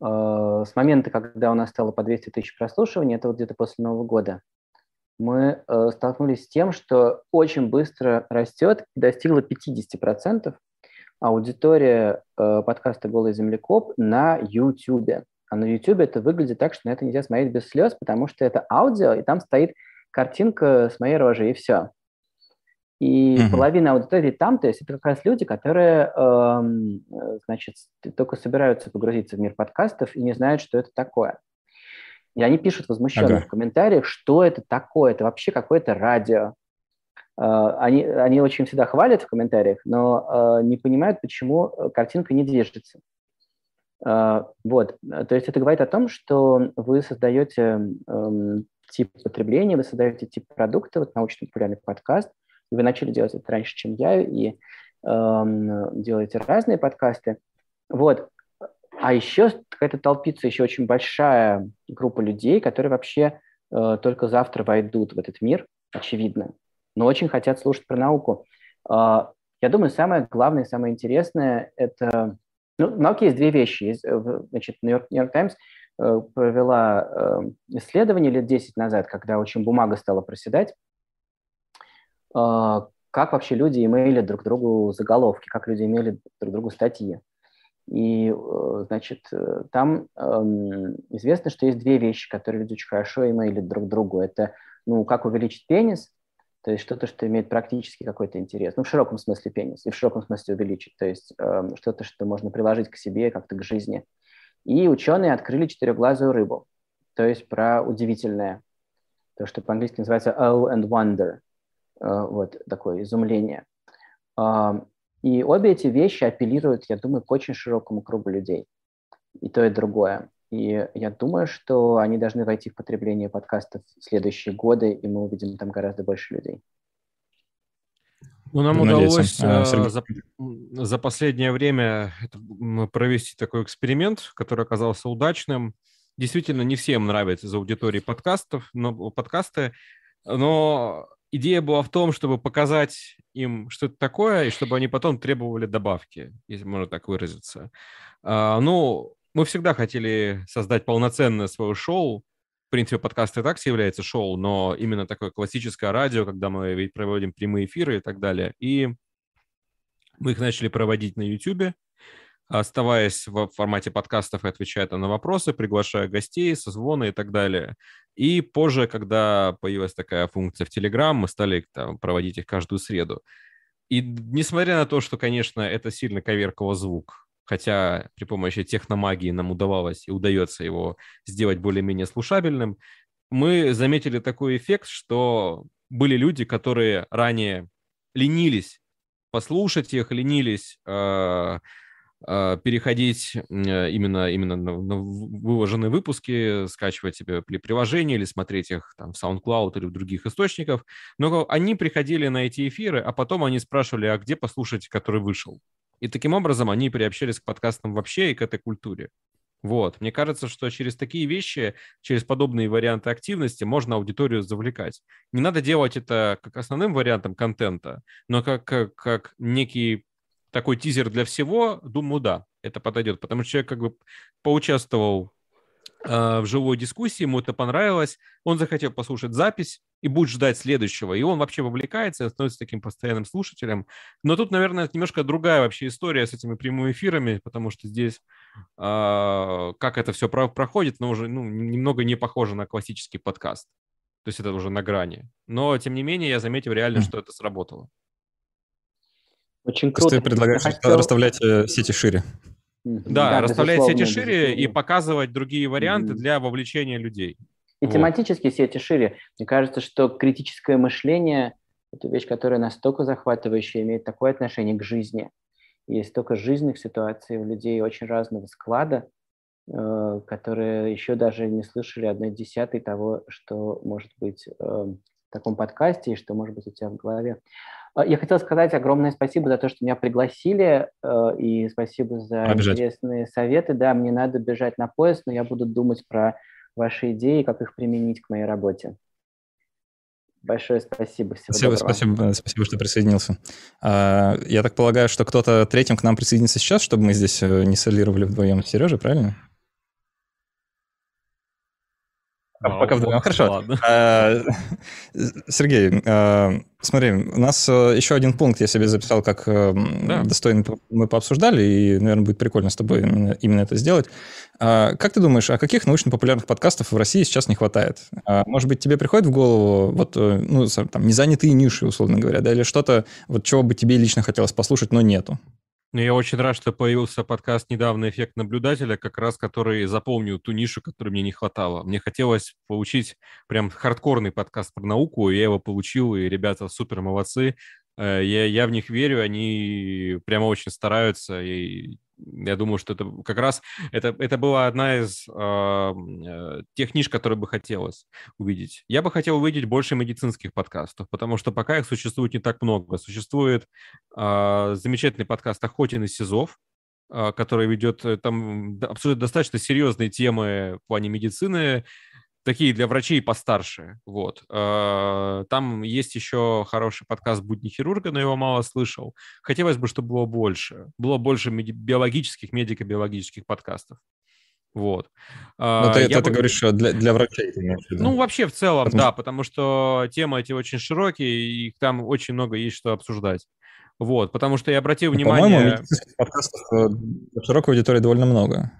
А, с момента, когда у нас стало по 200 тысяч прослушиваний, это вот где-то после Нового года, мы э, столкнулись с тем, что очень быстро растет и достигла 50% аудитория э, подкаста «Голый землекоп» на YouTube. А на YouTube это выглядит так, что на это нельзя смотреть без слез, потому что это аудио, и там стоит картинка с моей рожей, и все. И mm-hmm. половина аудитории там, то есть это как раз люди, которые, эм, значит, только собираются погрузиться в мир подкастов и не знают, что это такое. И они пишут возмущенно ага. в комментариях, что это такое, это вообще какое-то радио. Э, они, они очень всегда хвалят в комментариях, но э, не понимают, почему картинка не движется. Э, вот, то есть это говорит о том, что вы создаете эм, тип потребления, вы создаете тип продукта, вот научно-популярный подкаст, вы начали делать это раньше, чем я, и эм, делаете разные подкасты. Вот. А еще какая-то толпится еще очень большая группа людей, которые вообще э, только завтра войдут в этот мир, очевидно, но очень хотят слушать про науку. Э, я думаю, самое главное, самое интересное – это… Ну, в науке есть две вещи. Э, значит, Нью-Йорк, Таймс Э, провела э, исследование лет 10 назад, когда очень бумага стала проседать, как вообще люди имели друг другу заголовки, как люди имели друг другу статьи. И, значит, там эм, известно, что есть две вещи, которые люди очень хорошо имели друг другу. Это, ну, как увеличить пенис, то есть что-то, что имеет практически какой-то интерес. Ну, в широком смысле пенис, и в широком смысле увеличить. То есть э, что-то, что можно приложить к себе, как-то к жизни. И ученые открыли четырехглазую рыбу, то есть про удивительное, то, что по-английски называется oh and wonder, э, вот такое изумление. И обе эти вещи апеллируют, я думаю, к очень широкому кругу людей. И то, и другое. И я думаю, что они должны войти в потребление подкастов в следующие годы, и мы увидим там гораздо больше людей. Ну, нам удалось а, за, за последнее время провести такой эксперимент, который оказался удачным. Действительно, не всем нравится из аудитории подкастов, но подкасты, но идея была в том, чтобы показать им, что это такое, и чтобы они потом требовали добавки, если можно так выразиться. А, ну, мы всегда хотели создать полноценное свое шоу, в принципе, подкаст и так является шоу, но именно такое классическое радио, когда мы проводим прямые эфиры и так далее. И мы их начали проводить на YouTube, оставаясь в формате подкастов и отвечая на вопросы, приглашая гостей, созвоны и так далее. И позже, когда появилась такая функция в Telegram, мы стали там, проводить их каждую среду. И несмотря на то, что, конечно, это сильно коверкало звук, хотя при помощи техномагии нам удавалось и удается его сделать более-менее слушабельным, мы заметили такой эффект, что были люди, которые ранее ленились послушать их, ленились э, переходить э, именно, именно на, на выложенные выпуски, скачивать себе приложения или смотреть их там в SoundCloud или в других источниках. Но они приходили на эти эфиры, а потом они спрашивали, а где послушать, который вышел. И таким образом они приобщались к подкастам вообще и к этой культуре. Вот. Мне кажется, что через такие вещи, через подобные варианты активности можно аудиторию завлекать. Не надо делать это как основным вариантом контента, но как, как, как некий такой тизер для всего, думаю, да, это подойдет. Потому что человек как бы поучаствовал э, в живой дискуссии, ему это понравилось, он захотел послушать запись и будет ждать следующего, и он вообще вовлекается, становится таким постоянным слушателем. Но тут, наверное, немножко другая вообще история с этими прямыми эфирами, потому что здесь э, как это все про проходит, но уже ну, немного не похоже на классический подкаст. То есть это уже на грани. Но, тем не менее, я заметил реально, что это сработало. Очень круто. То есть ты предлагаешь хотел... расставлять э, сети шире? Да, да расставлять сети шире и показывать другие варианты mm-hmm. для вовлечения людей. И вот. тематические сети шире. Мне кажется, что критическое мышление – это вещь, которая настолько захватывающая, имеет такое отношение к жизни. Есть столько жизненных ситуаций у людей очень разного склада, э, которые еще даже не слышали одной десятой того, что может быть э, в таком подкасте и что может быть у тебя в голове. А, я хотел сказать огромное спасибо за то, что меня пригласили, э, и спасибо за интересные советы. Да, мне надо бежать на поезд, но я буду думать про ваши идеи, как их применить к моей работе. Большое спасибо. Всего спасибо, доброго. спасибо, спасибо, что присоединился. А, я так полагаю, что кто-то третьим к нам присоединится сейчас, чтобы мы здесь э, не солировали вдвоем с Сережей, правильно? А, пока вдвоем. Хорошо. А, Сергей, а, смотри, у нас э, еще один пункт я себе записал, как э, да. достойно мы пообсуждали, и, наверное, будет прикольно с тобой именно, именно это сделать. А, как ты думаешь, а каких научно-популярных подкастов в России сейчас не хватает? Может быть, тебе приходит в голову вот, э, ну, там, незанятые ниши, условно говоря, да, или что-то, вот чего бы тебе лично хотелось послушать, но нету? Ну, я очень рад, что появился подкаст «Недавно эффект наблюдателя», как раз который заполнил ту нишу, которой мне не хватало. Мне хотелось получить прям хардкорный подкаст про науку, и я его получил, и ребята супер молодцы. Э, я, я в них верю, они прямо очень стараются, и я думаю, что это как раз это, это была одна из э, тех ниш, которые бы хотелось увидеть. Я бы хотел увидеть больше медицинских подкастов, потому что пока их существует не так много. Существует э, замечательный подкаст «Охотин и Сизов», э, который ведет э, там абсолютно достаточно серьезные темы в плане медицины, такие для врачей постарше, вот. А, там есть еще хороший подкаст «Будни хирурга», но его мало слышал. Хотелось бы, чтобы было больше. Было больше биологических, медико-биологических подкастов. Вот. Но ты, Я ты, бы... говоришь, для, для врачей. Ты ну, вообще в целом, потому... да, потому что темы эти очень широкие, и там очень много есть что обсуждать. Вот, потому что я обратил ну, внимание... По-моему, подкастов э, широкой аудитории довольно много.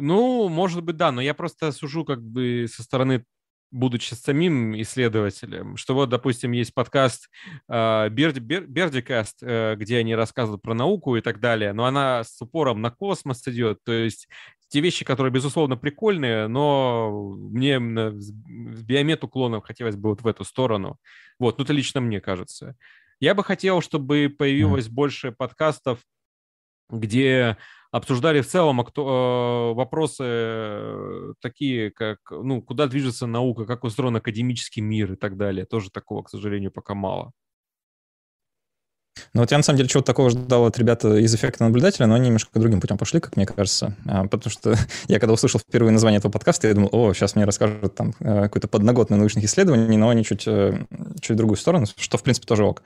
Ну, может быть, да, но я просто сужу как бы со стороны будучи самим исследователем, что вот, допустим, есть подкаст э, Берди, Бер, Бердикаст, э, где они рассказывают про науку и так далее, но она с упором на космос идет, то есть те вещи, которые, безусловно, прикольные, но мне с биомет уклоном хотелось бы вот в эту сторону. Вот, ну это лично мне кажется. Я бы хотел, чтобы появилось mm. больше подкастов, где обсуждали в целом акту- э, вопросы э, такие, как, ну, куда движется наука, как устроен академический мир и так далее. Тоже такого, к сожалению, пока мало. Ну вот я на самом деле чего-то такого ждал от ребят из эффекта наблюдателя, но они немножко другим путем пошли, как мне кажется. А, потому что я когда услышал впервые название этого подкаста, я думал, о, сейчас мне расскажут там э, какой-то подноготный научных исследований, но они чуть, чуть в другую сторону, что в принципе тоже ок.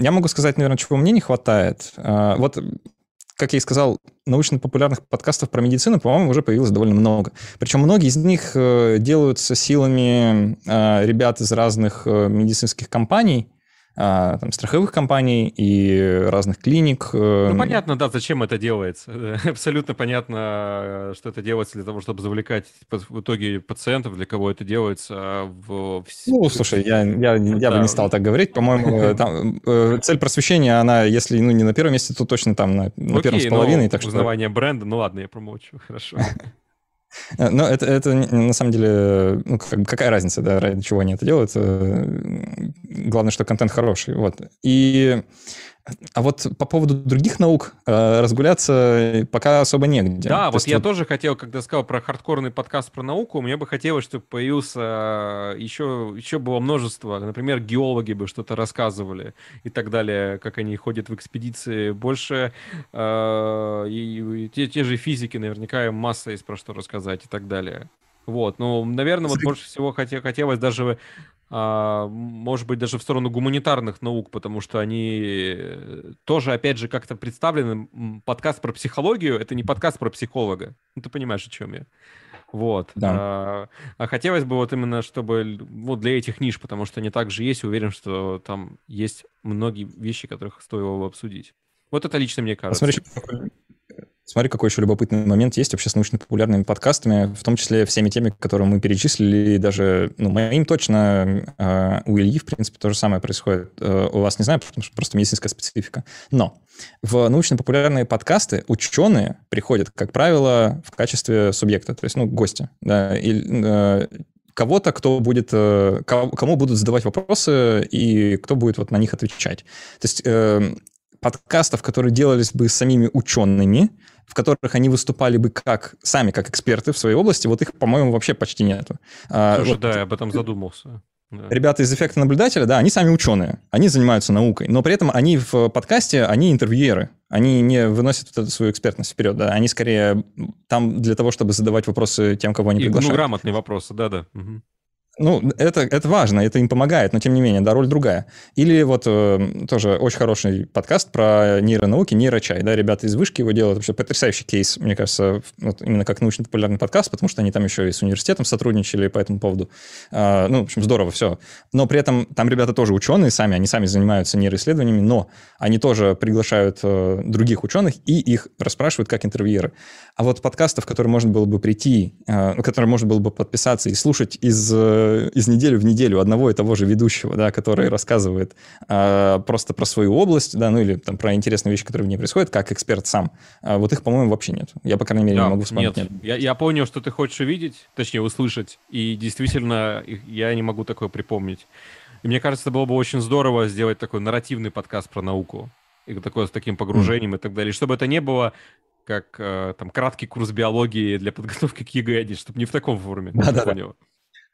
Я могу сказать, наверное, чего мне не хватает. А, вот как я и сказал, научно-популярных подкастов про медицину, по-моему, уже появилось довольно много. Причем многие из них э, делаются силами э, ребят из разных э, медицинских компаний, там, страховых компаний и разных клиник. Э, ну, понятно, да, зачем это делается. Абсолютно понятно, что это делается для того, чтобы завлекать в итоге пациентов, для кого это делается. А в... Ну, слушай, я, я, я да. бы не стал так говорить. По-моему, э, там, э, цель просвещения, она, если ну, не на первом месте, то точно там на, на Окей, первом с половиной. Ну, так узнавание что... бренда, ну ладно, я промолчу, хорошо. Э, но это, это на самом деле, ну, как, какая разница, да, ради чего они это делают. Э, главное, что контент хороший. Вот. И а вот по поводу других наук э, разгуляться пока особо негде. Да, То вот я вот... тоже хотел, когда сказал про хардкорный подкаст про науку, мне бы хотелось, чтобы появился еще, еще было множество. Например, геологи бы что-то рассказывали и так далее, как они ходят в экспедиции. Больше э, и, и те, те же физики наверняка им масса есть про что рассказать и так далее. Вот, ну, наверное, вот больше всего хотелось даже а, может быть, даже в сторону гуманитарных наук, потому что они э, тоже, опять же, как-то представлены. Подкаст про психологию — это не подкаст про психолога. Ну, ты понимаешь, о чем я. Вот. Да. А, а хотелось бы вот именно, чтобы вот для этих ниш, потому что они также есть, уверен, что там есть многие вещи, которых стоило бы обсудить. Вот это лично мне кажется. Посмотри, Смотри, какой еще любопытный момент есть вообще с научно-популярными подкастами, в том числе всеми теми, которые мы перечислили, даже, ну, моим точно, э, у Ильи, в принципе, то же самое происходит. Э, у вас не знаю, потому что просто медицинская специфика. Но в научно-популярные подкасты ученые приходят, как правило, в качестве субъекта, то есть, ну, гости, да, и, э, кого-то, кто будет, э, кому будут задавать вопросы и кто будет вот на них отвечать. То есть э, подкастов, которые делались бы самими учеными, в которых они выступали бы как сами как эксперты в своей области, вот их, по-моему, вообще почти нету. А, Слушай, вот, да, я об этом задумался. Да. Ребята из эффекта наблюдателя, да, они сами ученые, они занимаются наукой, но при этом они в подкасте, они интервьюеры, они не выносят вот эту свою экспертность вперед, да, они скорее там для того, чтобы задавать вопросы тем, кого они И, ну, приглашают. Ну, грамотные вопросы, да-да. Угу. Ну, это, это важно, это им помогает, но тем не менее, да, роль другая. Или вот э, тоже очень хороший подкаст про нейронауки, нейрочай, да, ребята из Вышки его делают, вообще потрясающий кейс, мне кажется, вот именно как научно-популярный подкаст, потому что они там еще и с университетом сотрудничали по этому поводу. Э, ну, в общем, здорово все. Но при этом там ребята тоже ученые сами, они сами занимаются нейроисследованиями, но они тоже приглашают э, других ученых и их расспрашивают как интервьюеры. А вот подкастов, которые можно было бы прийти, э, на которые можно было бы подписаться и слушать из э, из недели в неделю одного и того же ведущего, да, который рассказывает э, просто про свою область, да, ну или там про интересные вещи, которые в ней происходят, как эксперт сам. А вот их, по-моему, вообще нет. Я, по крайней мере, да, не могу вспомнить. Нет, нет. Я, я понял, что ты хочешь увидеть, точнее, услышать, и действительно я не могу такое припомнить. И мне кажется, было бы очень здорово сделать такой нарративный подкаст про науку. И такое с таким погружением мм. и так далее. Чтобы это не было как э, там краткий курс биологии для подготовки к ЕГЭ, чтобы не в таком форме. Да, да, да.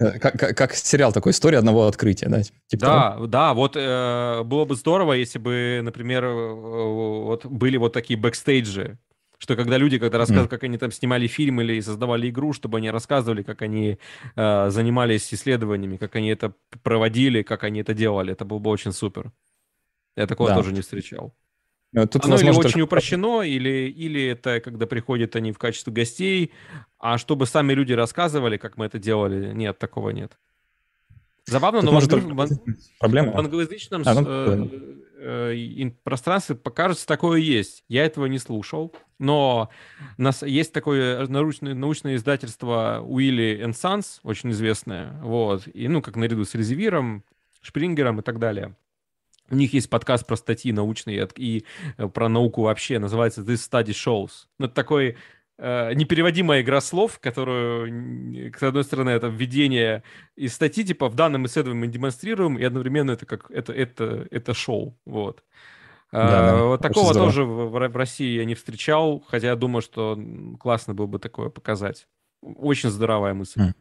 Э, как, как, как сериал такой, история одного открытия, да? Типа да, того? да, вот э, было бы здорово, если бы, например, э, вот были вот такие бэкстейджи, что когда люди, когда рассказывают, мм. как они там снимали фильм или создавали игру, чтобы они рассказывали, как они э, занимались исследованиями, как они это проводили, как они это делали, это было бы очень супер. Я такого да. тоже не встречал. Э, тут, Оно или очень только... упрощено, или, или это когда приходят они в качестве гостей, а чтобы сами люди рассказывали, как мы это делали, нет, такого нет. Забавно, Тут но может в, Проблема. в англоязычном а, ну, э, э, пространстве покажется такое есть. Я этого не слушал, но у нас есть такое научное, научное издательство Уилли Sons, очень известное, вот, и, ну, как наряду с Резивиром, Шпрингером и так далее. У них есть подкаст про статьи научные и э, про науку вообще, называется This Study Shows. Ну, это такой э, непереводимая игра слов, которую, с одной стороны, это введение из статьи, типа, в данном исследовании мы демонстрируем, и одновременно это как, это, это, это шоу, вот. Да, а, вот такого здорово. тоже в, в России я не встречал, хотя я думаю, что классно было бы такое показать. Очень здоровая мысль. Mm.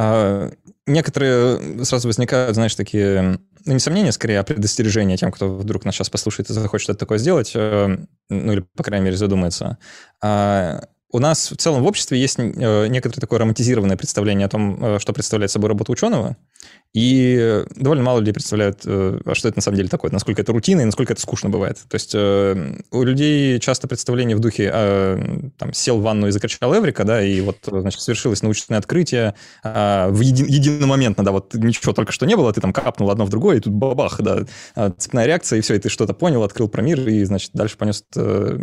А, некоторые сразу возникают, знаешь, такие, ну, не сомнения, скорее, а предостережения тем, кто вдруг нас сейчас послушает и захочет что-то такое сделать, э, ну, или, по крайней мере, задумается. А, у нас в целом в обществе есть э, некоторое такое романтизированное представление о том, э, что представляет собой работа ученого, и довольно мало людей представляют, э, а что это на самом деле такое, насколько это рутина и насколько это скучно бывает. То есть у людей часто представление в духе там, сел в ванну и закричал Эврика, да, и вот, значит, свершилось научное открытие а, в еди, единомоментно, да, вот ничего только что не было, ты там капнул одно в другое, и тут бабах, да, цепная реакция, и все, и ты что-то понял, открыл про мир, и, значит, дальше понес а,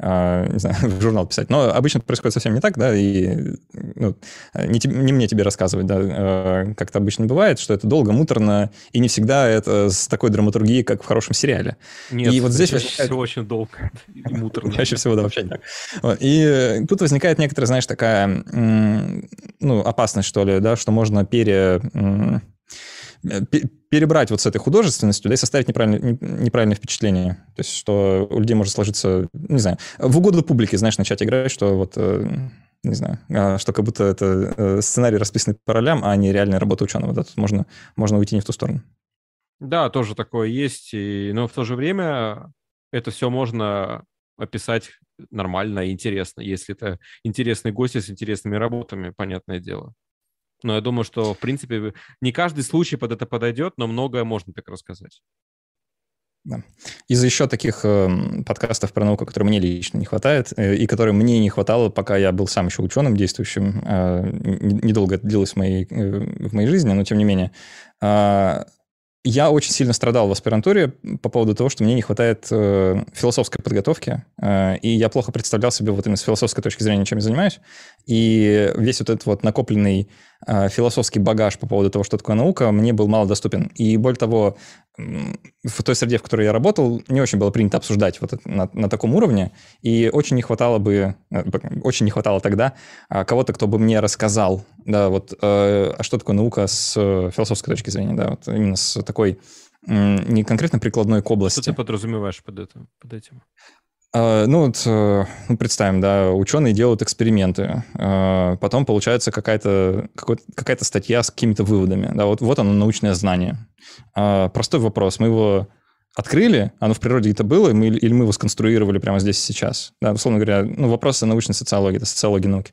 не знаю, в журнал писать. Но обычно происходит совсем не так, да, и ну, не, не мне тебе рассказывать, да, а, как это обычно бывает, что это долго, муторно, и не всегда это с такой драматургией, как в хорошем сериале. Нет, и вот здесь чаще возникает... всего очень долго и муторно. Чаще всего, да, вообще не так. Вот. И тут возникает некоторая, знаешь, такая, ну, опасность, что ли, да, что можно пере Э, перебрать вот с этой художественностью, да, и составить неправильное, неправильное впечатление. То есть, что у людей может сложиться, не знаю, в угоду публике, знаешь, начать играть, что вот, э, не знаю, а, что как будто это э, сценарий расписанный по ролям, а не реальная работа ученого. Да, тут можно, можно уйти не в ту сторону. Да, тоже такое есть, но в то же время это все можно описать нормально и интересно, если это интересный гость с интересными работами, понятное дело. Но я думаю, что, в принципе, не каждый случай под это подойдет, но многое можно так рассказать. Да. Из еще таких э, подкастов про науку, которые мне лично не хватает, э, и которые мне не хватало, пока я был сам еще ученым действующим, э, недолго это длилось в моей, э, в моей жизни, но тем не менее, э, я очень сильно страдал в аспирантуре по поводу того, что мне не хватает э, философской подготовки, э, и я плохо представлял себе вот именно с философской точки зрения, чем я занимаюсь. И весь вот этот вот накопленный э, философский багаж по поводу того, что такое наука, мне был мало доступен. И более того, в той среде, в которой я работал, не очень было принято обсуждать вот на, на таком уровне, и очень не хватало бы, э, очень не хватало тогда а, кого-то, кто бы мне рассказал, да, вот, э, а что такое наука с э, философской точки зрения, да, вот именно с такой не конкретно прикладной к области. Что ты подразумеваешь под, это, под этим? Uh, ну, вот, uh, ну, представим, да, ученые делают эксперименты, uh, потом получается какая-то какая статья с какими-то выводами, да, вот, вот оно научное знание. Простой вопрос, мы его открыли, оно в природе это было, мы, или мы его сконструировали прямо здесь и сейчас. Да, условно говоря, ну, вопросы научной социологии, это социология науки.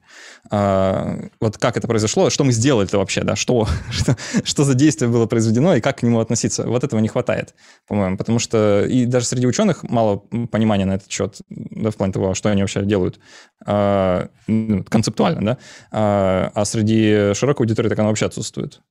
А, вот как это произошло, что мы сделали-то вообще, да, что, что, что за действие было произведено и как к нему относиться. Вот этого не хватает, по-моему, потому что и даже среди ученых мало понимания на этот счет, да, в плане того, что они вообще делают а, ну, концептуально, да, а, а среди широкой аудитории так оно вообще отсутствует.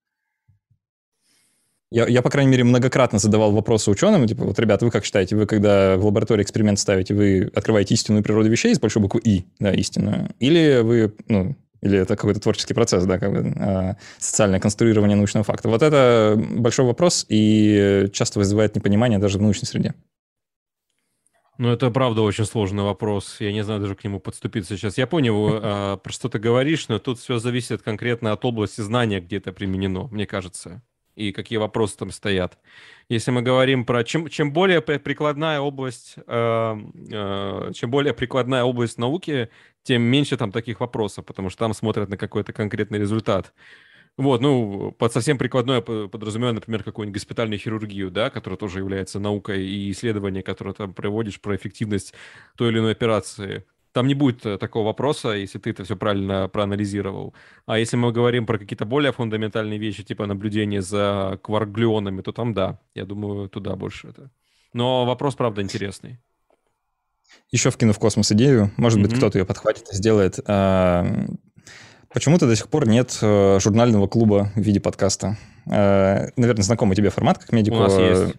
Я, я, по крайней мере, многократно задавал вопросы ученым, типа, вот, ребят, вы как считаете, вы когда в лаборатории эксперимент ставите, вы открываете истинную природу вещей с большой буквы «и», да, истинную, или вы, ну, или это какой-то творческий процесс, да, как бы, а, социальное конструирование научного факта. Вот это большой вопрос и часто вызывает непонимание даже в научной среде. Ну, это правда очень сложный вопрос. Я не знаю даже к нему подступиться сейчас. Я понял, э, про что ты говоришь, но тут все зависит конкретно от области знания, где это применено, мне кажется и какие вопросы там стоят. Если мы говорим про чем, чем более прикладная область, э, э, чем более прикладная область науки, тем меньше там таких вопросов, потому что там смотрят на какой-то конкретный результат. Вот, ну, под совсем прикладное подразумеваю, например, какую-нибудь госпитальную хирургию, да, которая тоже является наукой, и исследование, которое там проводишь про эффективность той или иной операции. Там не будет э, такого вопроса, если ты это все правильно проанализировал. А если мы говорим про какие-то более фундаментальные вещи, типа наблюдение за кварглионами, то там да, я думаю, туда больше это. Но вопрос, правда, интересный. Еще вкину в космос идею, может mm-hmm. быть, кто-то ее подхватит и сделает. А, почему-то до сих пор нет э, журнального клуба в виде подкаста. А, наверное, знакомый тебе формат, как медику. У нас есть.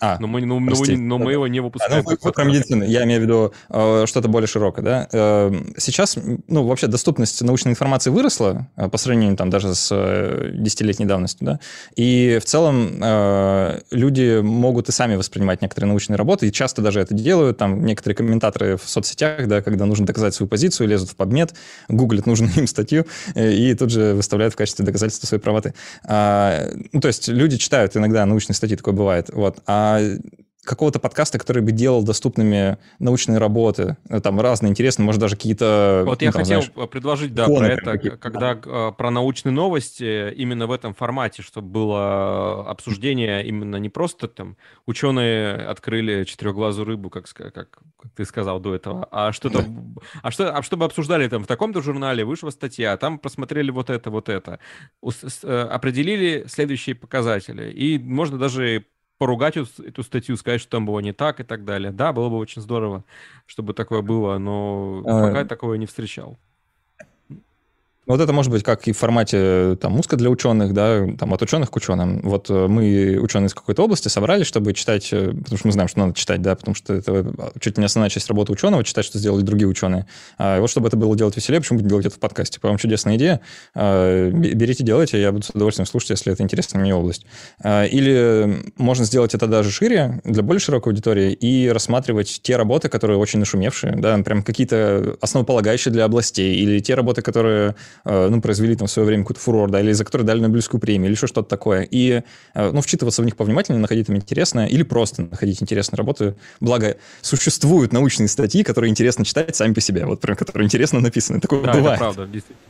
А, но мы, но, но, но мы его не выпускаем. А, ну, про медицину, я имею в виду э, что-то более широкое, да. Э, сейчас, ну, вообще доступность научной информации выросла э, по сравнению там даже с э, десятилетней давностью, да. И в целом э, люди могут и сами воспринимать некоторые научные работы, и часто даже это делают. Там некоторые комментаторы в соцсетях, да, когда нужно доказать свою позицию, лезут в подмет, гуглят нужную им статью э, и тут же выставляют в качестве доказательства своей правоты. А, ну, то есть люди читают иногда научные статьи, такое бывает, вот. А какого-то подкаста, который бы делал доступными научные работы, э, там разные интересные, может даже какие-то... Вот ну, я там, хотел знаешь, предложить, да, про это, когда да. про научные новости именно в этом формате, чтобы было обсуждение именно не просто там ученые открыли четырехглазую рыбу, как, как, как ты сказал до этого, а что-то, да. а что, а чтобы обсуждали там в таком-то журнале вышла статья, там просмотрели вот это, вот это, э, определили следующие показатели, и можно даже поругать эту статью, сказать, что там было не так и так далее. Да, было бы очень здорово, чтобы такое было, но а... пока такого не встречал. Вот это может быть как и в формате там, музыка для ученых, да, там, от ученых к ученым. Вот э, мы, ученые из какой-то области, собрались, чтобы читать, э, потому что мы знаем, что надо читать, да, потому что это а, чуть ли не основная часть работы ученого, читать, что сделали другие ученые. А, вот чтобы это было делать веселее, почему бы делать это в подкасте? По-моему, чудесная идея. А, берите, делайте, я буду с удовольствием слушать, если это интересная мне область. Или можно сделать это даже шире, для более широкой аудитории, и рассматривать те работы, которые очень нашумевшие, да, прям какие-то основополагающие для областей, или те работы, которые Э, ну, произвели там в свое время какой-то фурор, да, или за которые дали Нобелевскую премию, или еще что-то такое. И, э, ну, вчитываться в них повнимательнее, находить там интересное, или просто находить интересные работы. Благо, существуют научные статьи, которые интересно читать сами по себе, вот прям, которые интересно написаны. Такое да, бывает. это правда, действительно.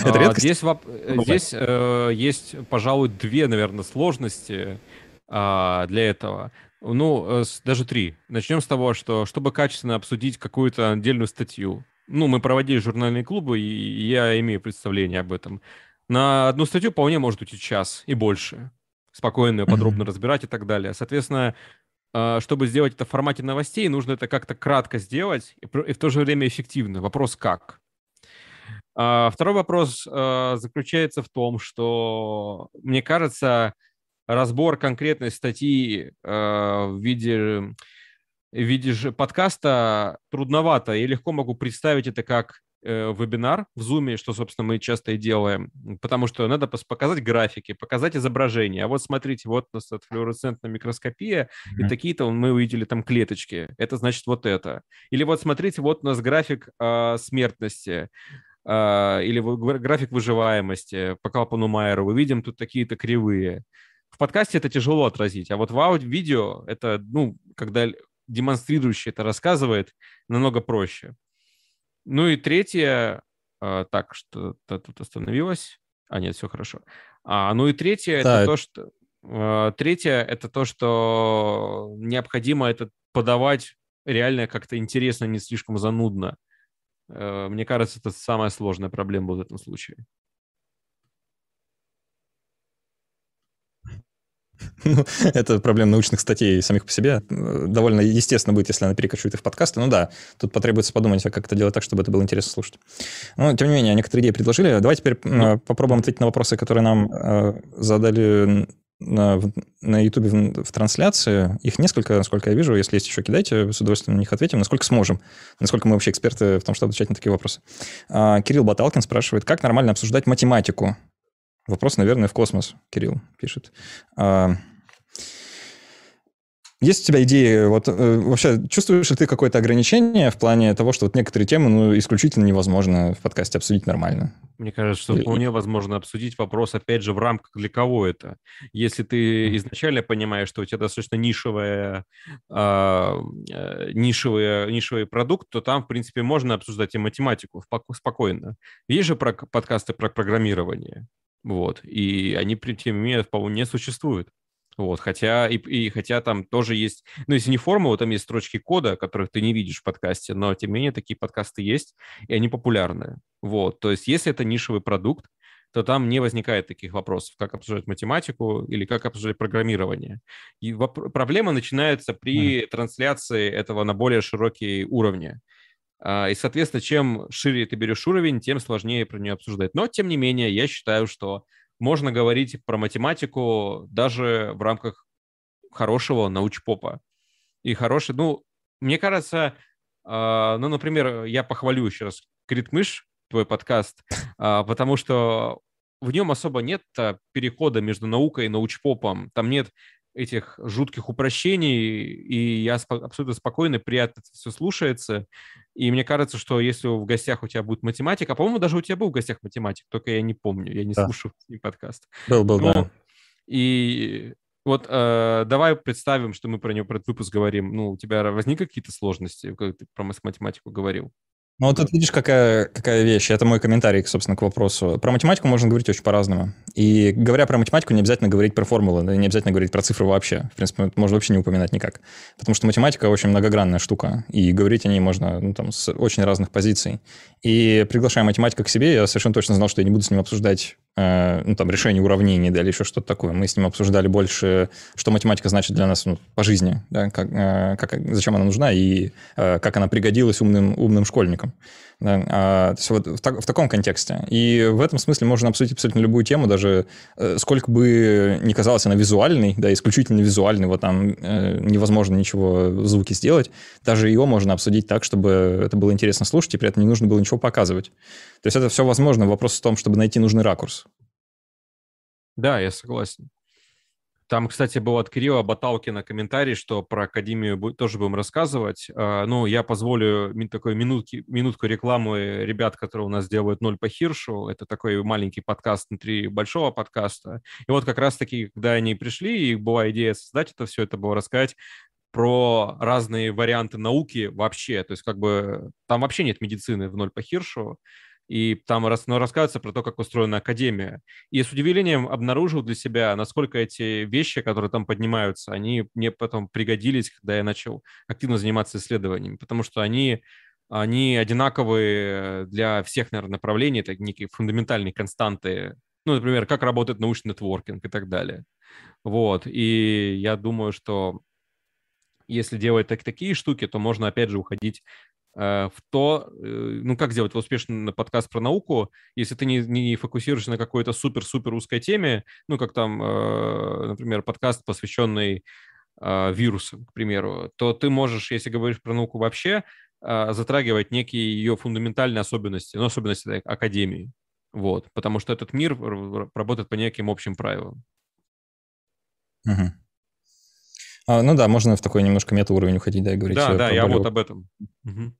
Это редкость? Здесь, воп... здесь э, есть, пожалуй, две, наверное, сложности э, для этого. Ну, э, даже три. Начнем с того, что чтобы качественно обсудить какую-то отдельную статью, ну, мы проводили журнальные клубы, и я имею представление об этом. На одну статью вполне может уйти час и больше. Спокойно подробно разбирать и так далее. Соответственно, а, чтобы сделать это в формате новостей, нужно это как-то кратко сделать и в то же время эффективно. Вопрос как? А, второй вопрос а, заключается в том, что, мне кажется, разбор конкретной статьи в виде видишь подкаста трудновато. Я легко могу представить это как э, вебинар в Zoom, что, собственно, мы часто и делаем, потому что надо показать графики, показать изображения. А вот смотрите, вот у нас флуоресцентная микроскопия, mm-hmm. и такие-то мы увидели там клеточки. Это значит вот это. Или вот смотрите, вот у нас график э, смертности э, или график выживаемости по Калпану Майеру. Мы видим тут такие-то кривые. В подкасте это тяжело отразить, а вот в аудио, видео это, ну, когда демонстрирующий это рассказывает, намного проще. Ну и третье, э, так, что тут остановилось. А, нет, все хорошо. А, ну и третье, да. это то, что... Э, третье, это то, что необходимо это подавать реально как-то интересно, не слишком занудно. Э, мне кажется, это самая сложная проблема в этом случае. Ну, это проблема научных статей самих по себе. Довольно естественно будет, если она перекочует в подкасты. Ну да, тут потребуется подумать, а как это делать так, чтобы это было интересно слушать. Но, тем не менее, некоторые идеи предложили. Давай теперь ну. попробуем ответить на вопросы, которые нам э, задали на, на YouTube в, в трансляции. Их несколько, насколько я вижу. Если есть еще, кидайте, с удовольствием на них ответим. Насколько сможем. Насколько мы вообще эксперты в том, чтобы отвечать на такие вопросы. А, Кирилл Баталкин спрашивает, как нормально обсуждать математику? Вопрос, наверное, в космос, Кирилл пишет. А, есть у тебя идеи, вот э, вообще чувствуешь ли ты какое-то ограничение в плане того, что вот некоторые темы ну, исключительно невозможно в подкасте обсудить нормально? Мне кажется, что вполне возможно обсудить вопрос, опять же, в рамках для кого это. Если ты изначально понимаешь, что у тебя достаточно нишевая, а, э, нишевый, нишевый продукт, то там, в принципе, можно обсуждать и математику спокойно. Есть же про, подкасты про программирование, вот, и они, тем не менее, вполне существуют. Вот, хотя, и, и хотя там тоже есть, ну, если не формула, там есть строчки кода, которых ты не видишь в подкасте, но, тем не менее, такие подкасты есть, и они популярны. Вот, то есть, если это нишевый продукт, то там не возникает таких вопросов, как обсуждать математику или как обсуждать программирование. И воп- проблема начинается при mm-hmm. трансляции этого на более широкие уровни. А, и, соответственно, чем шире ты берешь уровень, тем сложнее про нее обсуждать. Но, тем не менее, я считаю, что можно говорить про математику даже в рамках хорошего научпопа. И хороший, ну, мне кажется, э, ну, например, я похвалю еще раз Критмыш, твой подкаст, э, потому что в нем особо нет перехода между наукой и научпопом. Там нет этих жутких упрощений, и я абсолютно спокойно, приятно все слушается. И мне кажется, что если в гостях у тебя будет математик, а по-моему, даже у тебя был в гостях математик, только я не помню, я не да. слушал с ним подкаст. Был, был, ну, да. И вот э, давай представим, что мы про него, про этот выпуск говорим. Ну, у тебя возникли какие-то сложности, когда ты про математику говорил? Ну, вот тут видишь, какая, какая вещь. Это мой комментарий, собственно, к вопросу. Про математику можно говорить очень по-разному. И говоря про математику, не обязательно говорить про формулы, не обязательно говорить про цифры вообще. В принципе, можно вообще не упоминать никак. Потому что математика очень многогранная штука, и говорить о ней можно ну, там, с очень разных позиций. И приглашая математика к себе, я совершенно точно знал, что я не буду с ним обсуждать ну, там, решение уравнений, да, или еще что-то такое. Мы с ним обсуждали больше, что математика значит для нас ну, по жизни, да, как, э, как, зачем она нужна и э, как она пригодилась умным, умным школьникам. Да, а, то есть вот в, так, в таком контексте. И в этом смысле можно обсудить абсолютно любую тему, даже сколько бы ни казалось она визуальной, да, исключительно визуальной, вот там э, невозможно ничего в звуке сделать, даже ее можно обсудить так, чтобы это было интересно слушать, и при этом не нужно было ничего показывать. То есть это все возможно. Вопрос в том, чтобы найти нужный ракурс. Да, я согласен. Там, кстати, был от Кирилла Баталкина комментарий, что про Академию тоже будем рассказывать. А, ну, я позволю такой минутки, минутку рекламы ребят, которые у нас делают «Ноль по Хиршу». Это такой маленький подкаст внутри большого подкаста. И вот как раз-таки, когда они пришли, и была идея создать это все, это было рассказать про разные варианты науки вообще. То есть как бы там вообще нет медицины в «Ноль по Хиршу» и там рас, ну, рассказывается про то, как устроена академия. И с удивлением обнаружил для себя, насколько эти вещи, которые там поднимаются, они мне потом пригодились, когда я начал активно заниматься исследованиями, потому что они, они одинаковые для всех, наверное, направлений, это некие фундаментальные константы, ну, например, как работает научный нетворкинг и так далее. Вот, и я думаю, что если делать так, такие штуки, то можно, опять же, уходить в то, э, ну, как сделать успешный подкаст про науку, если ты не, не фокусируешься на какой-то супер-супер узкой теме, ну, как там, э, например, подкаст, посвященный вирусам, к примеру, то ты можешь, если говоришь про науку вообще, затрагивать некие ее фундаментальные особенности, ну, особенности академии, вот, потому что этот мир работает по неким общим правилам. Угу. А, ну да, можно в такой немножко мета-уровень уходить, да, и говорить. Да, да, я вот об этом. Угу.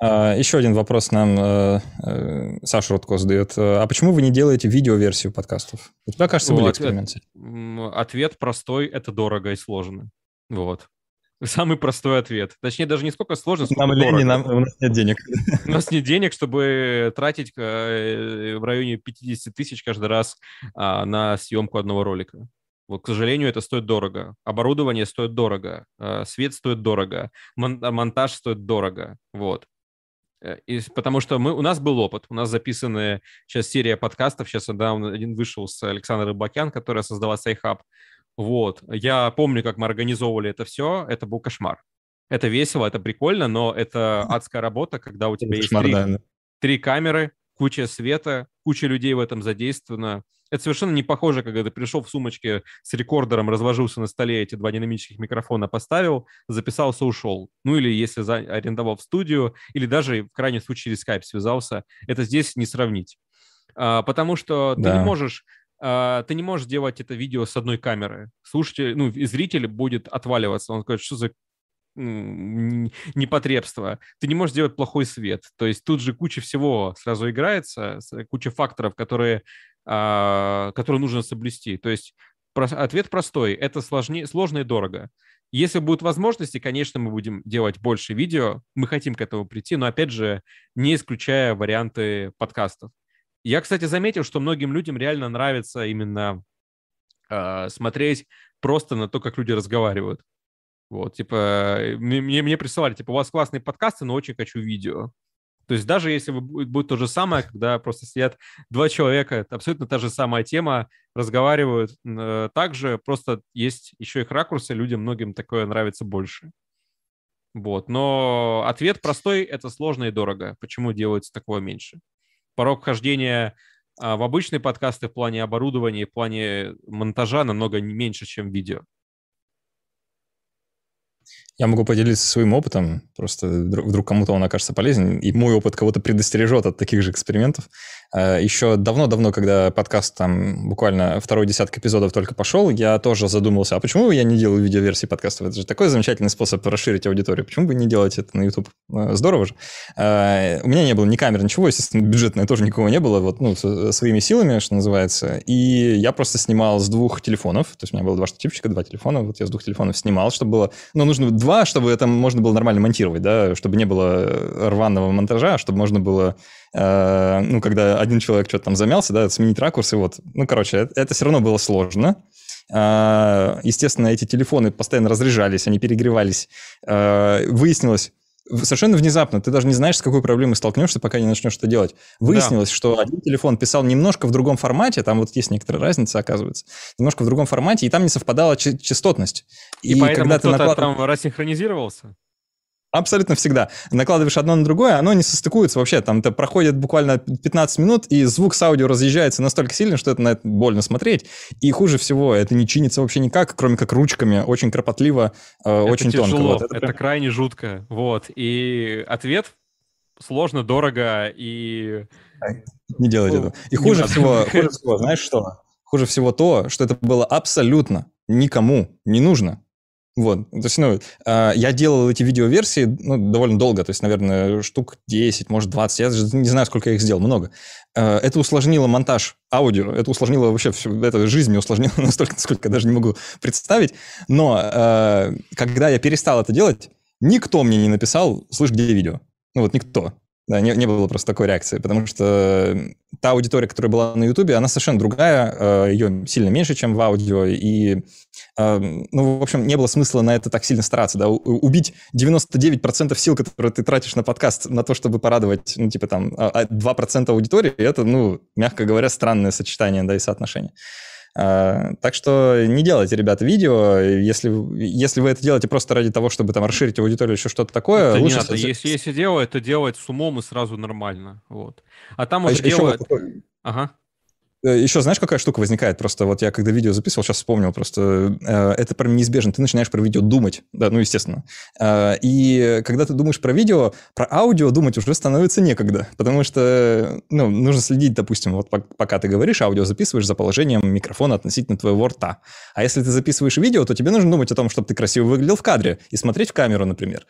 А, еще один вопрос нам э, э, Саша Рудко задает. А почему вы не делаете видеоверсию подкастов? У тебя, кажется, были эксперименты. Ответ простой – это дорого и сложно. Вот. Самый простой ответ. Точнее, даже не сколько сложно, сколько нам дорого. лень, нам, у нас нет денег. У нас нет денег, чтобы тратить э, в районе 50 тысяч каждый раз а, на съемку одного ролика. Вот, к сожалению, это стоит дорого. Оборудование стоит дорого, э, свет стоит дорого, монтаж стоит дорого. Вот. Э, и, потому что мы, у нас был опыт, у нас записаны сейчас серия подкастов, сейчас недавно один вышел с Александрой Элбакян, который создала Sci-Hub. Вот, я помню, как мы организовывали это все, это был кошмар. Это весело, это прикольно, но это адская работа, когда у тебя кошмар, есть три, да. три камеры, куча света, куча людей в этом задействована. Это совершенно не похоже, когда ты пришел в сумочке с рекордером, разложился на столе, эти два динамических микрофона поставил, записался, ушел. Ну или если за... арендовал в студию, или даже в крайнем случае через скайп связался, это здесь не сравнить. А, потому что да. ты не можешь а, ты не можешь делать это видео с одной камеры. Слушайте, ну, и зритель будет отваливаться. Он скажет, что за непотребство. Ты не можешь сделать плохой свет. То есть тут же куча всего сразу играется, куча факторов, которые, а, которые нужно соблюсти. То есть ответ простой. Это сложнее, сложно и дорого. Если будут возможности, конечно, мы будем делать больше видео. Мы хотим к этому прийти, но, опять же, не исключая варианты подкастов. Я, кстати, заметил, что многим людям реально нравится именно э, смотреть просто на то, как люди разговаривают. Вот, типа, мне, мне присылали, типа, у вас классные подкасты, но очень хочу видео. То есть даже если будет то же самое, когда просто сидят два человека, это абсолютно та же самая тема, разговаривают э, также, просто есть еще их ракурсы, людям многим такое нравится больше. Вот, но ответ простой, это сложно и дорого. Почему делается такого меньше? порог вхождения а, в обычные подкасты в плане оборудования, в плане монтажа намного меньше, чем видео. Я могу поделиться своим опытом, просто вдруг кому-то он окажется полезен, и мой опыт кого-то предостережет от таких же экспериментов. А, Еще давно-давно, когда подкаст там буквально второй десяток эпизодов только пошел, я тоже задумался, а почему я не делаю видеоверсии подкастов? Это же такой замечательный способ расширить аудиторию. Почему бы не делать это на YouTube? А, здорово же. А, у меня не было ни камер, ничего, естественно, бюджетное тоже никого не было, вот, ну, своими силами, что называется. И я просто снимал с двух телефонов, то есть у меня было два штативчика, два телефона, вот я с двух телефонов снимал, чтобы было, ну, нужно два, чтобы это можно было нормально монтировать, да, чтобы не было рваного монтажа, чтобы можно было, э, ну, когда один человек что-то там замялся, да, сменить ракурс, и вот, ну, короче, это, это все равно было сложно. Э, естественно, эти телефоны постоянно разряжались, они перегревались. Э, выяснилось, совершенно внезапно, ты даже не знаешь, с какой проблемой столкнешься, пока не начнешь это делать. Выяснилось, да. что один телефон писал немножко в другом формате, там вот есть некоторая разница, оказывается, немножко в другом формате, и там не совпадала частотность. И, и поэтому когда кто-то наклад... там рассинхронизировался? Абсолютно всегда. Накладываешь одно на другое, оно не состыкуется вообще. Там это проходит буквально 15 минут, и звук с аудио разъезжается настолько сильно, что это на это больно смотреть. И хуже всего, это не чинится вообще никак, кроме как ручками, очень кропотливо, э, это очень тяжело, тонко. Вот, это, это прям... крайне жутко. Вот. И ответ сложно, дорого и... Не делайте этого. И хуже всего, хуже всего, знаешь что? Хуже всего то, что это было абсолютно никому не нужно. Вот, то есть, ну, э, я делал эти видеоверсии, ну, довольно долго, то есть, наверное, штук 10, может, 20, я даже не знаю, сколько я их сделал, много. Э, это усложнило монтаж аудио, это усложнило вообще всю, это жизнь мне усложнило настолько, насколько я даже не могу представить. Но э, когда я перестал это делать, никто мне не написал, слышь, где видео? Ну, вот никто. Да, не, не было просто такой реакции, потому что та аудитория, которая была на Ютубе, она совершенно другая, э, ее сильно меньше, чем в аудио, и, э, ну, в общем, не было смысла на это так сильно стараться, да, убить 99% сил, которые ты тратишь на подкаст, на то, чтобы порадовать, ну, типа там, 2% а, аудитории, это, ну, мягко говоря, странное сочетание, да, и соотношение. А, так что не делайте, ребята, видео. Если, если вы это делаете просто ради того, чтобы там расширить аудиторию, еще что-то такое, это лучше... Не надо. Если, если делать, то делать с умом и сразу нормально. Вот. А там а уже. Еще... Ага. Э, Еще знаешь, какая штука возникает? Просто вот я когда видео записывал, сейчас вспомнил просто, э, это прям неизбежно. Ты начинаешь про видео думать, да, ну, естественно. Э, и когда ты думаешь про видео, про аудио думать уже становится некогда, потому что, ну, нужно следить, допустим, вот пока ты говоришь, аудио записываешь за положением микрофона относительно твоего рта. А если ты записываешь видео, то тебе нужно думать о том, чтобы ты красиво выглядел в кадре и смотреть в камеру, например.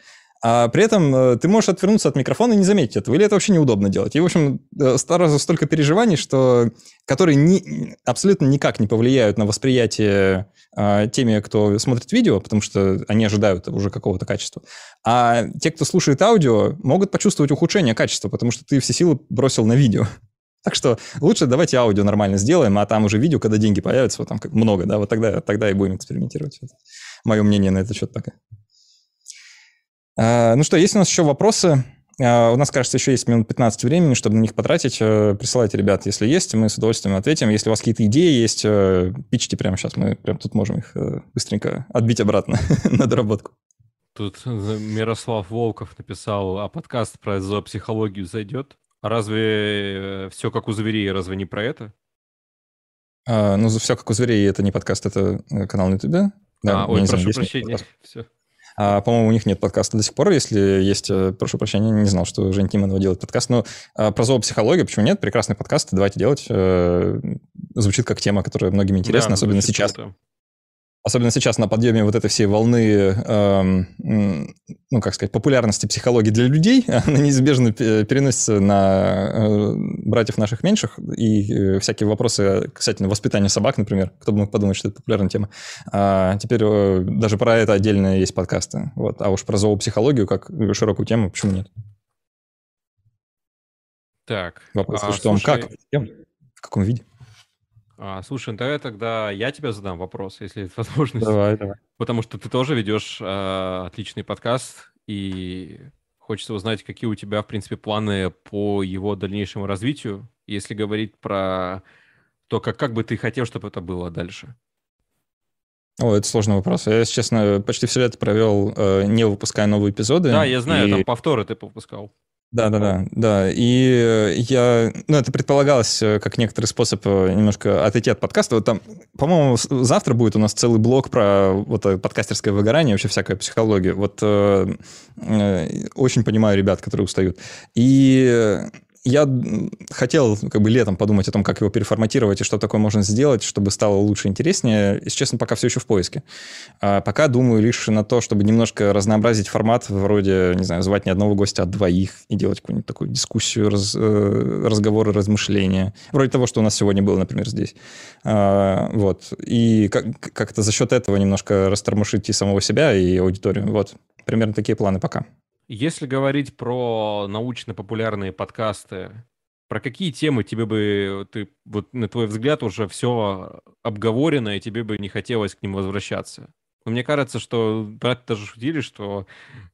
А при этом э, ты можешь отвернуться от микрофона и не заметить этого, или это вообще неудобно делать. И, в общем, э, сразу столько переживаний, что, которые ни, абсолютно никак не повлияют на восприятие а, теми, кто смотрит видео, потому что они ожидают уже какого-то качества. А те, кто слушает аудио, могут почувствовать ухудшение качества, потому что ты все силы бросил на видео. Так что лучше давайте аудио нормально сделаем, а там уже видео, когда деньги появятся, вот там много, да, вот тогда, тогда и будем экспериментировать. Мое мнение на этот счет пока. А, ну что, есть у нас еще вопросы? А, у нас, кажется, еще есть минут 15 времени, чтобы на них потратить. Э, присылайте, ребят, если есть, мы с удовольствием ответим. Если у вас какие-то идеи есть, э, пичите прямо сейчас, мы прям тут можем их э, быстренько отбить обратно на доработку. Тут Мирослав Волков написал, а подкаст про зоопсихологию зайдет? А разве все как у зверей, разве не про это? А, ну, все как у зверей, это не подкаст, это канал на YouTube. Да, а, ой, прошу знаю, прощения. Все. А, по-моему, у них нет подкаста до сих пор. Если есть, э, прошу прощения, не знал, что Жень Тимонова делает подкаст. Но а, про зоопсихологию, почему нет? Прекрасный подкаст, давайте делать. А, звучит как тема, которая многим интересна, да, особенно сейчас. Круто. Особенно сейчас на подъеме вот этой всей волны, эм, ну, как сказать, популярности психологии для людей, она неизбежно переносится на э, братьев наших меньших, и э, всякие вопросы касательно воспитания собак, например, кто бы мог подумать, что это популярная тема. А теперь э, даже про это отдельно есть подкасты. Вот. А уж про зоопсихологию, как широкую тему, почему нет? Так. Вопрос, а, что слушай... как? В каком виде? А, слушай, ну давай тогда я тебе задам вопрос, если это возможность. Давай, давай. Потому что ты тоже ведешь э, отличный подкаст, и хочется узнать, какие у тебя, в принципе, планы по его дальнейшему развитию, если говорить про то, как, как бы ты хотел, чтобы это было дальше. О, это сложный вопрос. Я, если честно, почти все лето провел, э, не выпуская новые эпизоды. Да, я знаю, и... там повторы ты выпускал. Да, да, да, да. И э, я, ну, это предполагалось э, как некоторый способ э, немножко отойти от подкаста. Вот там, по-моему, завтра будет у нас целый блок про вот подкастерское выгорание, вообще всякая психология. Вот э, очень понимаю ребят, которые устают. И я хотел как бы летом подумать о том, как его переформатировать и что такое можно сделать, чтобы стало лучше, интереснее. Если честно, пока все еще в поиске. А пока думаю лишь на то, чтобы немножко разнообразить формат, вроде, не знаю, звать не одного гостя, а двоих и делать какую-нибудь такую дискуссию, раз, э, разговоры, размышления. Вроде того, что у нас сегодня было, например, здесь. А, вот. И как- как-то за счет этого немножко растормошить и самого себя, и аудиторию. Вот. Примерно такие планы пока. Если говорить про научно-популярные подкасты, про какие темы тебе бы, ты, вот на твой взгляд, уже все обговорено, и тебе бы не хотелось к ним возвращаться? Но мне кажется, что брат даже шутили, что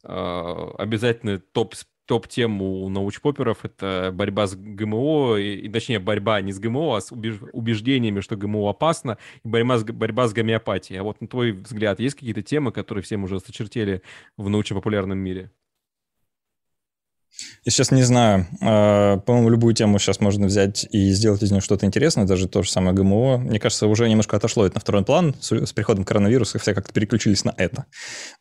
э, обязательно топ топ-тем у научпоперов — это борьба с ГМО, и, и, точнее, борьба не с ГМО, а с убеж, убеждениями, что ГМО опасно, и борьба с, борьба с гомеопатией. А вот на твой взгляд, есть какие-то темы, которые всем уже сочертели в научно-популярном мире? Я сейчас не знаю. А, по-моему, любую тему сейчас можно взять и сделать из нее что-то интересное, даже то же самое ГМО. Мне кажется, уже немножко отошло это на второй план. С приходом коронавируса все как-то переключились на это.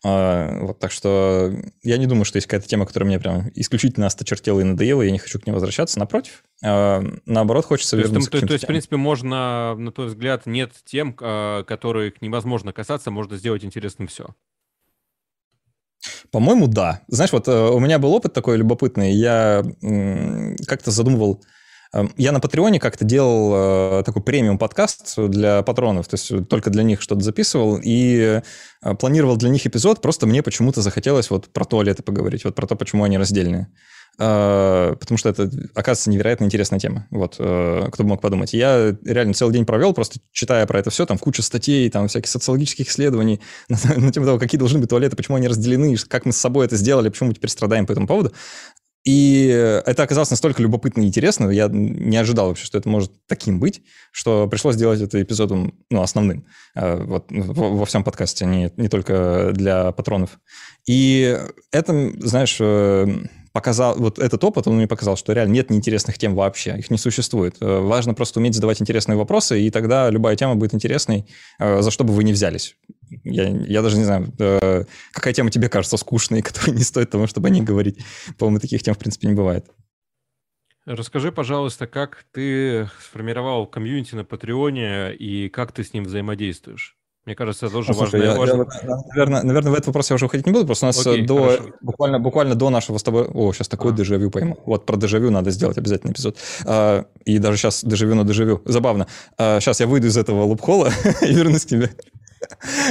А, вот, так что я не думаю, что есть какая-то тема, которая мне прям исключительно осточертела и надоела, и я не хочу к ней возвращаться. Напротив, а, наоборот, хочется то вернуться есть, к То есть, в принципе, можно, на твой взгляд, нет тем, которых невозможно касаться, можно сделать интересным все. По-моему, да. Знаешь, вот э, у меня был опыт такой любопытный. Я как-то задумывал... Эм, я на Патреоне как-то делал э, такой премиум подкаст для патронов, то есть только для них что-то записывал, и э, планировал для них эпизод, просто мне почему-то захотелось вот про туалеты поговорить, вот про то, почему они раздельные. А, потому что это, оказывается, невероятно интересная тема. Вот, э, кто бы мог подумать. Я реально целый день провел, просто читая про это все, там куча статей, там всяких социологических исследований на, на тему того, какие должны быть туалеты, почему они разделены, как мы с собой это сделали, почему мы теперь страдаем по этому поводу. И это оказалось настолько любопытно и интересно, я не ожидал вообще, что это может таким быть, что пришлось сделать это эпизодом ну, основным э, вот, во всем подкасте, не, не только для патронов. И это, знаешь, э, показал, вот этот опыт, он мне показал, что реально нет неинтересных тем вообще, их не существует. Э, важно просто уметь задавать интересные вопросы, и тогда любая тема будет интересной, э, за что бы вы ни взялись. Я, я даже не знаю, э, какая тема тебе кажется скучной, которая не стоит того, чтобы о ней говорить. По-моему, таких тем, в принципе, не бывает. Расскажи, пожалуйста, как ты сформировал комьюнити на Патреоне и как ты с ним взаимодействуешь? Мне кажется, это тоже ну, важно. Я, важно. Я, наверное, наверное, в этот вопрос я уже уходить не буду, просто у нас Окей, до, буквально, буквально до нашего с тобой... О, сейчас такой а. дежавю пойму. Вот про дежавю надо сделать обязательно эпизод. А, и даже сейчас дежавю на дежавю. Забавно. А, сейчас я выйду из этого лупхола и вернусь к тебе.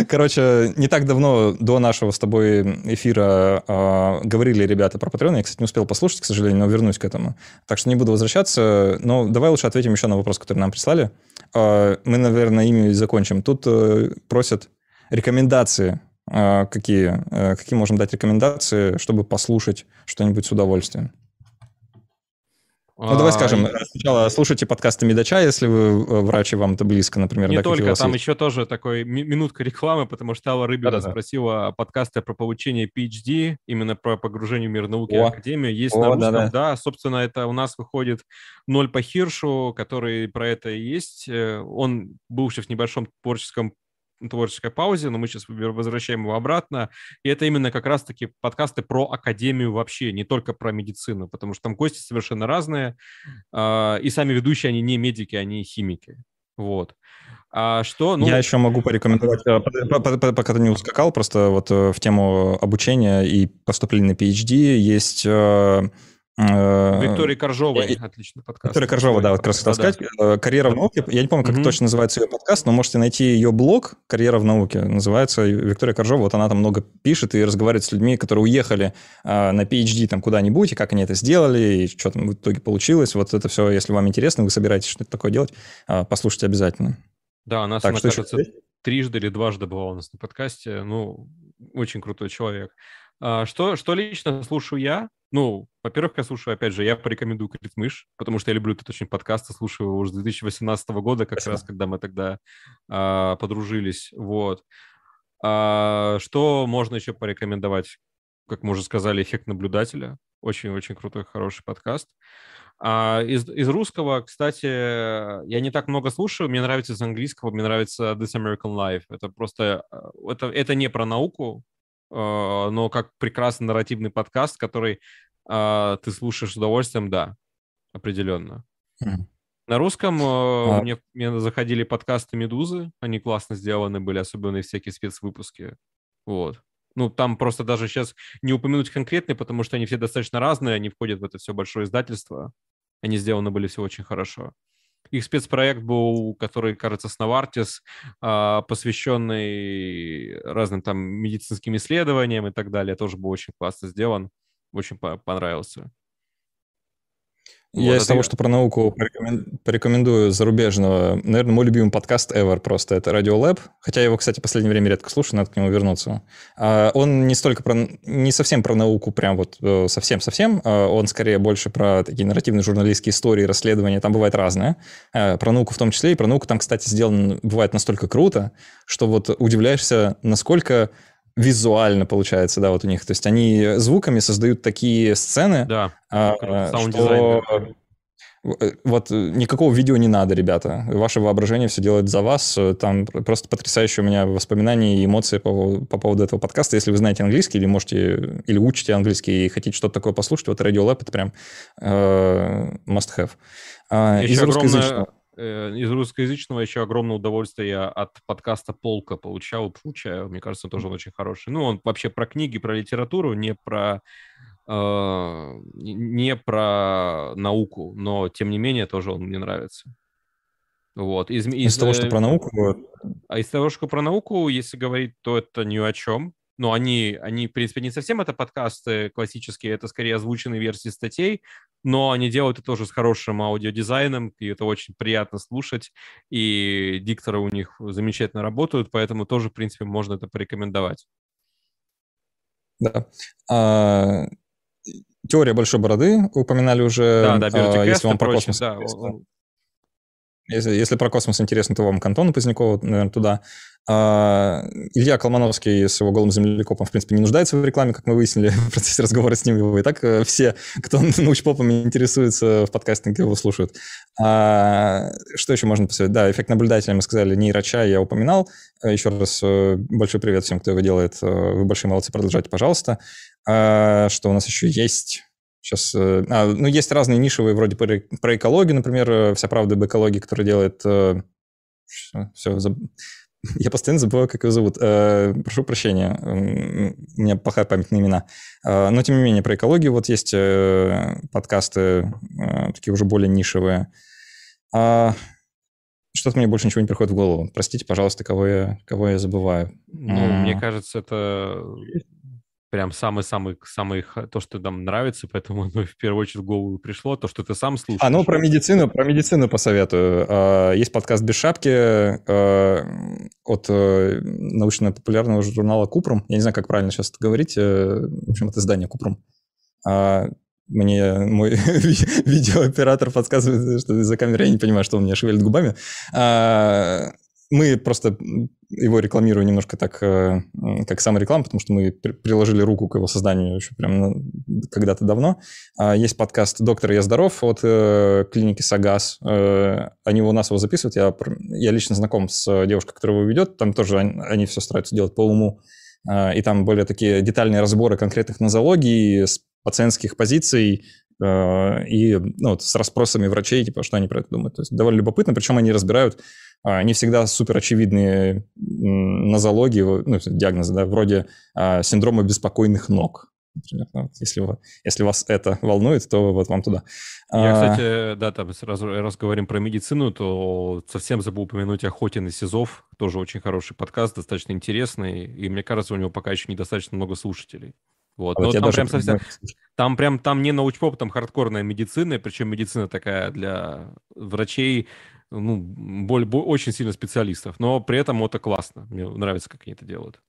Короче, не так давно до нашего с тобой эфира э, говорили ребята про Patreon. Я, кстати, не успел послушать, к сожалению, но вернусь к этому. Так что не буду возвращаться. Но давай лучше ответим еще на вопрос, который нам прислали. Э, мы, наверное, ими и закончим. Тут э, просят рекомендации. Э, какие? Э, какие можем дать рекомендации, чтобы послушать что-нибудь с удовольствием? Ну, давай а, скажем, а, сначала слушайте подкасты Медача, если вы э, врач, и вам это близко, например. Не да, только, там есть. еще тоже такой минутка рекламы, потому что Алла Рыбина да, спросила подкасты про получение PhD, именно про погружение в мир науки О. и академию. Есть О, на русском, да, да. да, собственно, это у нас выходит Ноль по Хиршу, который про это и есть. Э, он был в небольшом творческом творческой паузе, но мы сейчас возвращаем его обратно. И это именно как раз-таки подкасты про академию вообще, не только про медицину, потому что там гости совершенно разные, э, и сами ведущие, они не медики, они химики. Вот. А что? Ну... Я еще могу порекомендовать, э, пока ты не ускакал, просто вот э, в тему обучения и поступления на PhD есть э, Виктория Коржовой, отличный подкаст. Виктория Коржова, да, вот как раз. Да. Э, «Карьера в науке». Я не помню, как угу. точно называется ее подкаст, но можете найти ее блог «Карьера в науке». Называется Виктория Коржова. Вот она там много пишет и разговаривает с людьми, которые уехали э, на PhD там куда-нибудь, и как они это сделали, и что там в итоге получилось. Вот это все, если вам интересно, вы собираетесь что-то такое делать, послушайте обязательно. Да, она, так, что кажется, трижды или дважды была у нас на подкасте. Ну, очень крутой человек. А, что, что лично слушаю я? Ну, во-первых, я слушаю, опять же, я порекомендую Крит Мышь, потому что я люблю этот очень подкаст, и слушаю его уже с 2018 года, как Спасибо. раз, когда мы тогда а, подружились, вот. А, что можно еще порекомендовать? Как мы уже сказали, «Эффект наблюдателя». Очень-очень крутой, хороший подкаст. А из, из русского, кстати, я не так много слушаю. Мне нравится из английского, мне нравится This American Life. Это просто... А, это, это не про науку, а, но как прекрасный нарративный подкаст, который а, ты слушаешь с удовольствием, да, определенно. Mm. На русском а... мне, мне заходили подкасты «Медузы», они классно сделаны были, особенно всякие спецвыпуски, вот. Ну, там просто даже сейчас не упомянуть конкретные, потому что они все достаточно разные, они входят в это все большое издательство, они сделаны были все очень хорошо. Их спецпроект был, который, кажется, с Новартис, а, посвященный разным там медицинским исследованиям и так далее, тоже был очень классно сделан, очень понравился. Я вот из того, что про науку порекомендую зарубежного, наверное, мой любимый подкаст ever просто это Radio Lab, хотя я его, кстати, в последнее время редко слушаю, надо к нему вернуться. А, он не столько про, не совсем про науку, прям вот э, совсем-совсем, а он скорее больше про такие нарративные журналистские истории, расследования, там бывает разное. А, про науку в том числе, и про науку там, кстати, сделано бывает настолько круто, что вот удивляешься, насколько визуально получается, да, вот у них. То есть они звуками создают такие сцены, да, а, что э, вот никакого видео не надо, ребята. Ваше воображение все делает за вас. Там просто потрясающие у меня воспоминания и эмоции по, по поводу этого подкаста. Если вы знаете английский или можете, или учите английский и хотите что-то такое послушать, вот Radio Lab это прям э, must have. А, Еще из огромное, Э, из русскоязычного еще огромное удовольствие я от подкаста «Полка» получал, получаю. Мне кажется, тоже очень хороший. Ну, он вообще про книги, про литературу, не про э, не про науку, но тем не менее тоже он мне нравится. Вот. Из, из, из того, что про науку? А из того, что про науку, если говорить, то это ни о чем но они, они, в принципе, не совсем это подкасты классические, это скорее озвученные версии статей, но они делают это тоже с хорошим аудиодизайном, и это очень приятно слушать, и дикторы у них замечательно работают, поэтому тоже, в принципе, можно это порекомендовать. Да. А, теория большой бороды упоминали уже. Да, да, а, если вам про космос. Да, он, если, если про космос интересно, то вам к Антону Позднякову, наверное, туда. А, Илья Колмановский с его голым землекопом, в принципе, не нуждается в рекламе, как мы выяснили в процессе разговора с ним. Его и так э, все, кто научпопом интересуется в подкастинге, его слушают. А, что еще можно посоветовать? Да, эффект наблюдателя, мы сказали, нейроча я упоминал. Э, еще раз э, большой привет всем, кто его делает. Вы большие молодцы, продолжайте, пожалуйста. А, что у нас еще есть? Сейчас, э, а, ну, есть разные нишевые, вроде про, про экологию, например, э, «Вся правда об экологии», которая делает... Все, э, все заб... Я постоянно забываю, как его зовут. Прошу прощения, у меня плохая память на имена. Но, тем не менее, про экологию вот есть подкасты, такие уже более нишевые. А, что-то мне больше ничего не приходит в голову. Простите, пожалуйста, кого я, кого я забываю. Ну, мне кажется, это прям самый-самый, самый, то, что нам нравится, поэтому ну, в первую очередь в голову пришло, то, что ты сам слушаешь. А, ну, про медицину, про медицину посоветую. А, есть подкаст «Без шапки» а, от э, научно-популярного журнала «Купрум». Я не знаю, как правильно сейчас это говорить. Э, в общем, это издание «Купрум». А, мне мой видеооператор подсказывает, что из-за камеры я не понимаю, что он меня шевелит губами мы просто его рекламируем немножко так, э, как самореклама, потому что мы приложили руку к его созданию еще прям когда-то давно. А, есть подкаст «Доктор, я здоров» от э, клиники Сагас. Э, они у нас его записывают. Я, я лично знаком с девушкой, которая его ведет. Там тоже они, они все стараются делать по уму. А, и там более такие детальные разборы конкретных нозологий, с пациентских позиций, и ну, вот, с расспросами врачей, типа, что они про это думают. То есть довольно любопытно, причем они разбирают а, не всегда супер очевидные нозологии, ну, диагнозы, да, вроде а, синдрома беспокойных ног. Например, ну, если, вы, если вас это волнует, то вот вам туда. Я, а, кстати, да, там сразу раз говорим про медицину, то совсем забыл упомянуть Охотин и Сизов, тоже очень хороший подкаст, достаточно интересный, и мне кажется, у него пока еще недостаточно много слушателей. Вот. А Но там прям совсем... Там прям там не научпоп, там хардкорная медицина, причем медицина такая для врачей, ну, боль, боль, очень сильно специалистов, но при этом это классно. Мне нравится, как они это делают.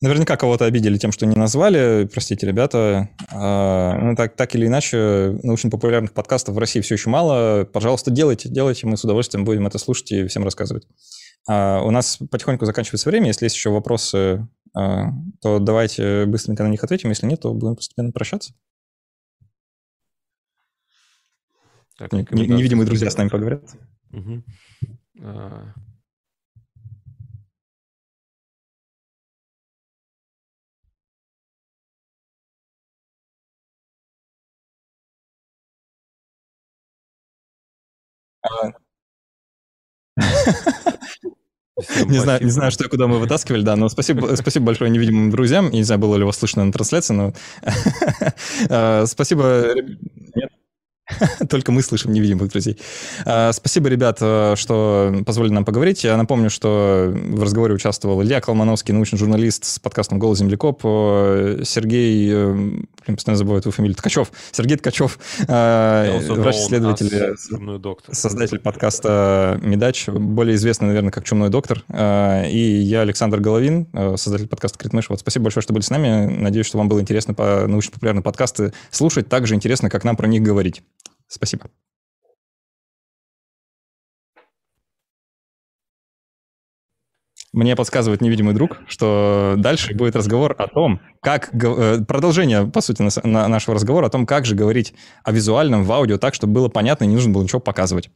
Наверняка кого-то обидели тем, что не назвали. Простите, ребята. А, ну, так, так или иначе, научно-популярных подкастов в России все еще мало. Пожалуйста, делайте, делайте. Мы с удовольствием будем это слушать и всем рассказывать. А, у нас потихоньку заканчивается время. Если есть еще вопросы, а, то давайте быстренько на них ответим. Если нет, то будем постепенно прощаться. Так, невидимые друзья с нами поговорят. Угу. А... Не знаю, не знаю, что и куда мы вытаскивали, да, но спасибо, спасибо большое невидимым друзьям. Я не знаю, было ли вас слышно на трансляции, но а, спасибо. Нет? Только мы слышим невидимых друзей. А, спасибо, ребят, э, что позволили нам поговорить. Я напомню, что в разговоре участвовал Илья Колмановский, научный журналист с подкастом «Голос землекоп», э, Сергей, э, блин, постоянно забываю твою фамилию, Ткачев, Сергей Ткачев, врач-исследователь, создатель подкаста «Медач», более известный, наверное, как «Чумной доктор», и я, Александр Головин, создатель подкаста «Критмыш». Вот спасибо большое, что были с нами. Надеюсь, что вам было интересно по научно-популярные подкасты слушать, так же интересно, как нам про них говорить. Спасибо. Мне подсказывает невидимый друг, что дальше будет разговор о том, как... Э, продолжение, по сути, нашего разговора о том, как же говорить о визуальном в аудио так, чтобы было понятно и не нужно было ничего показывать.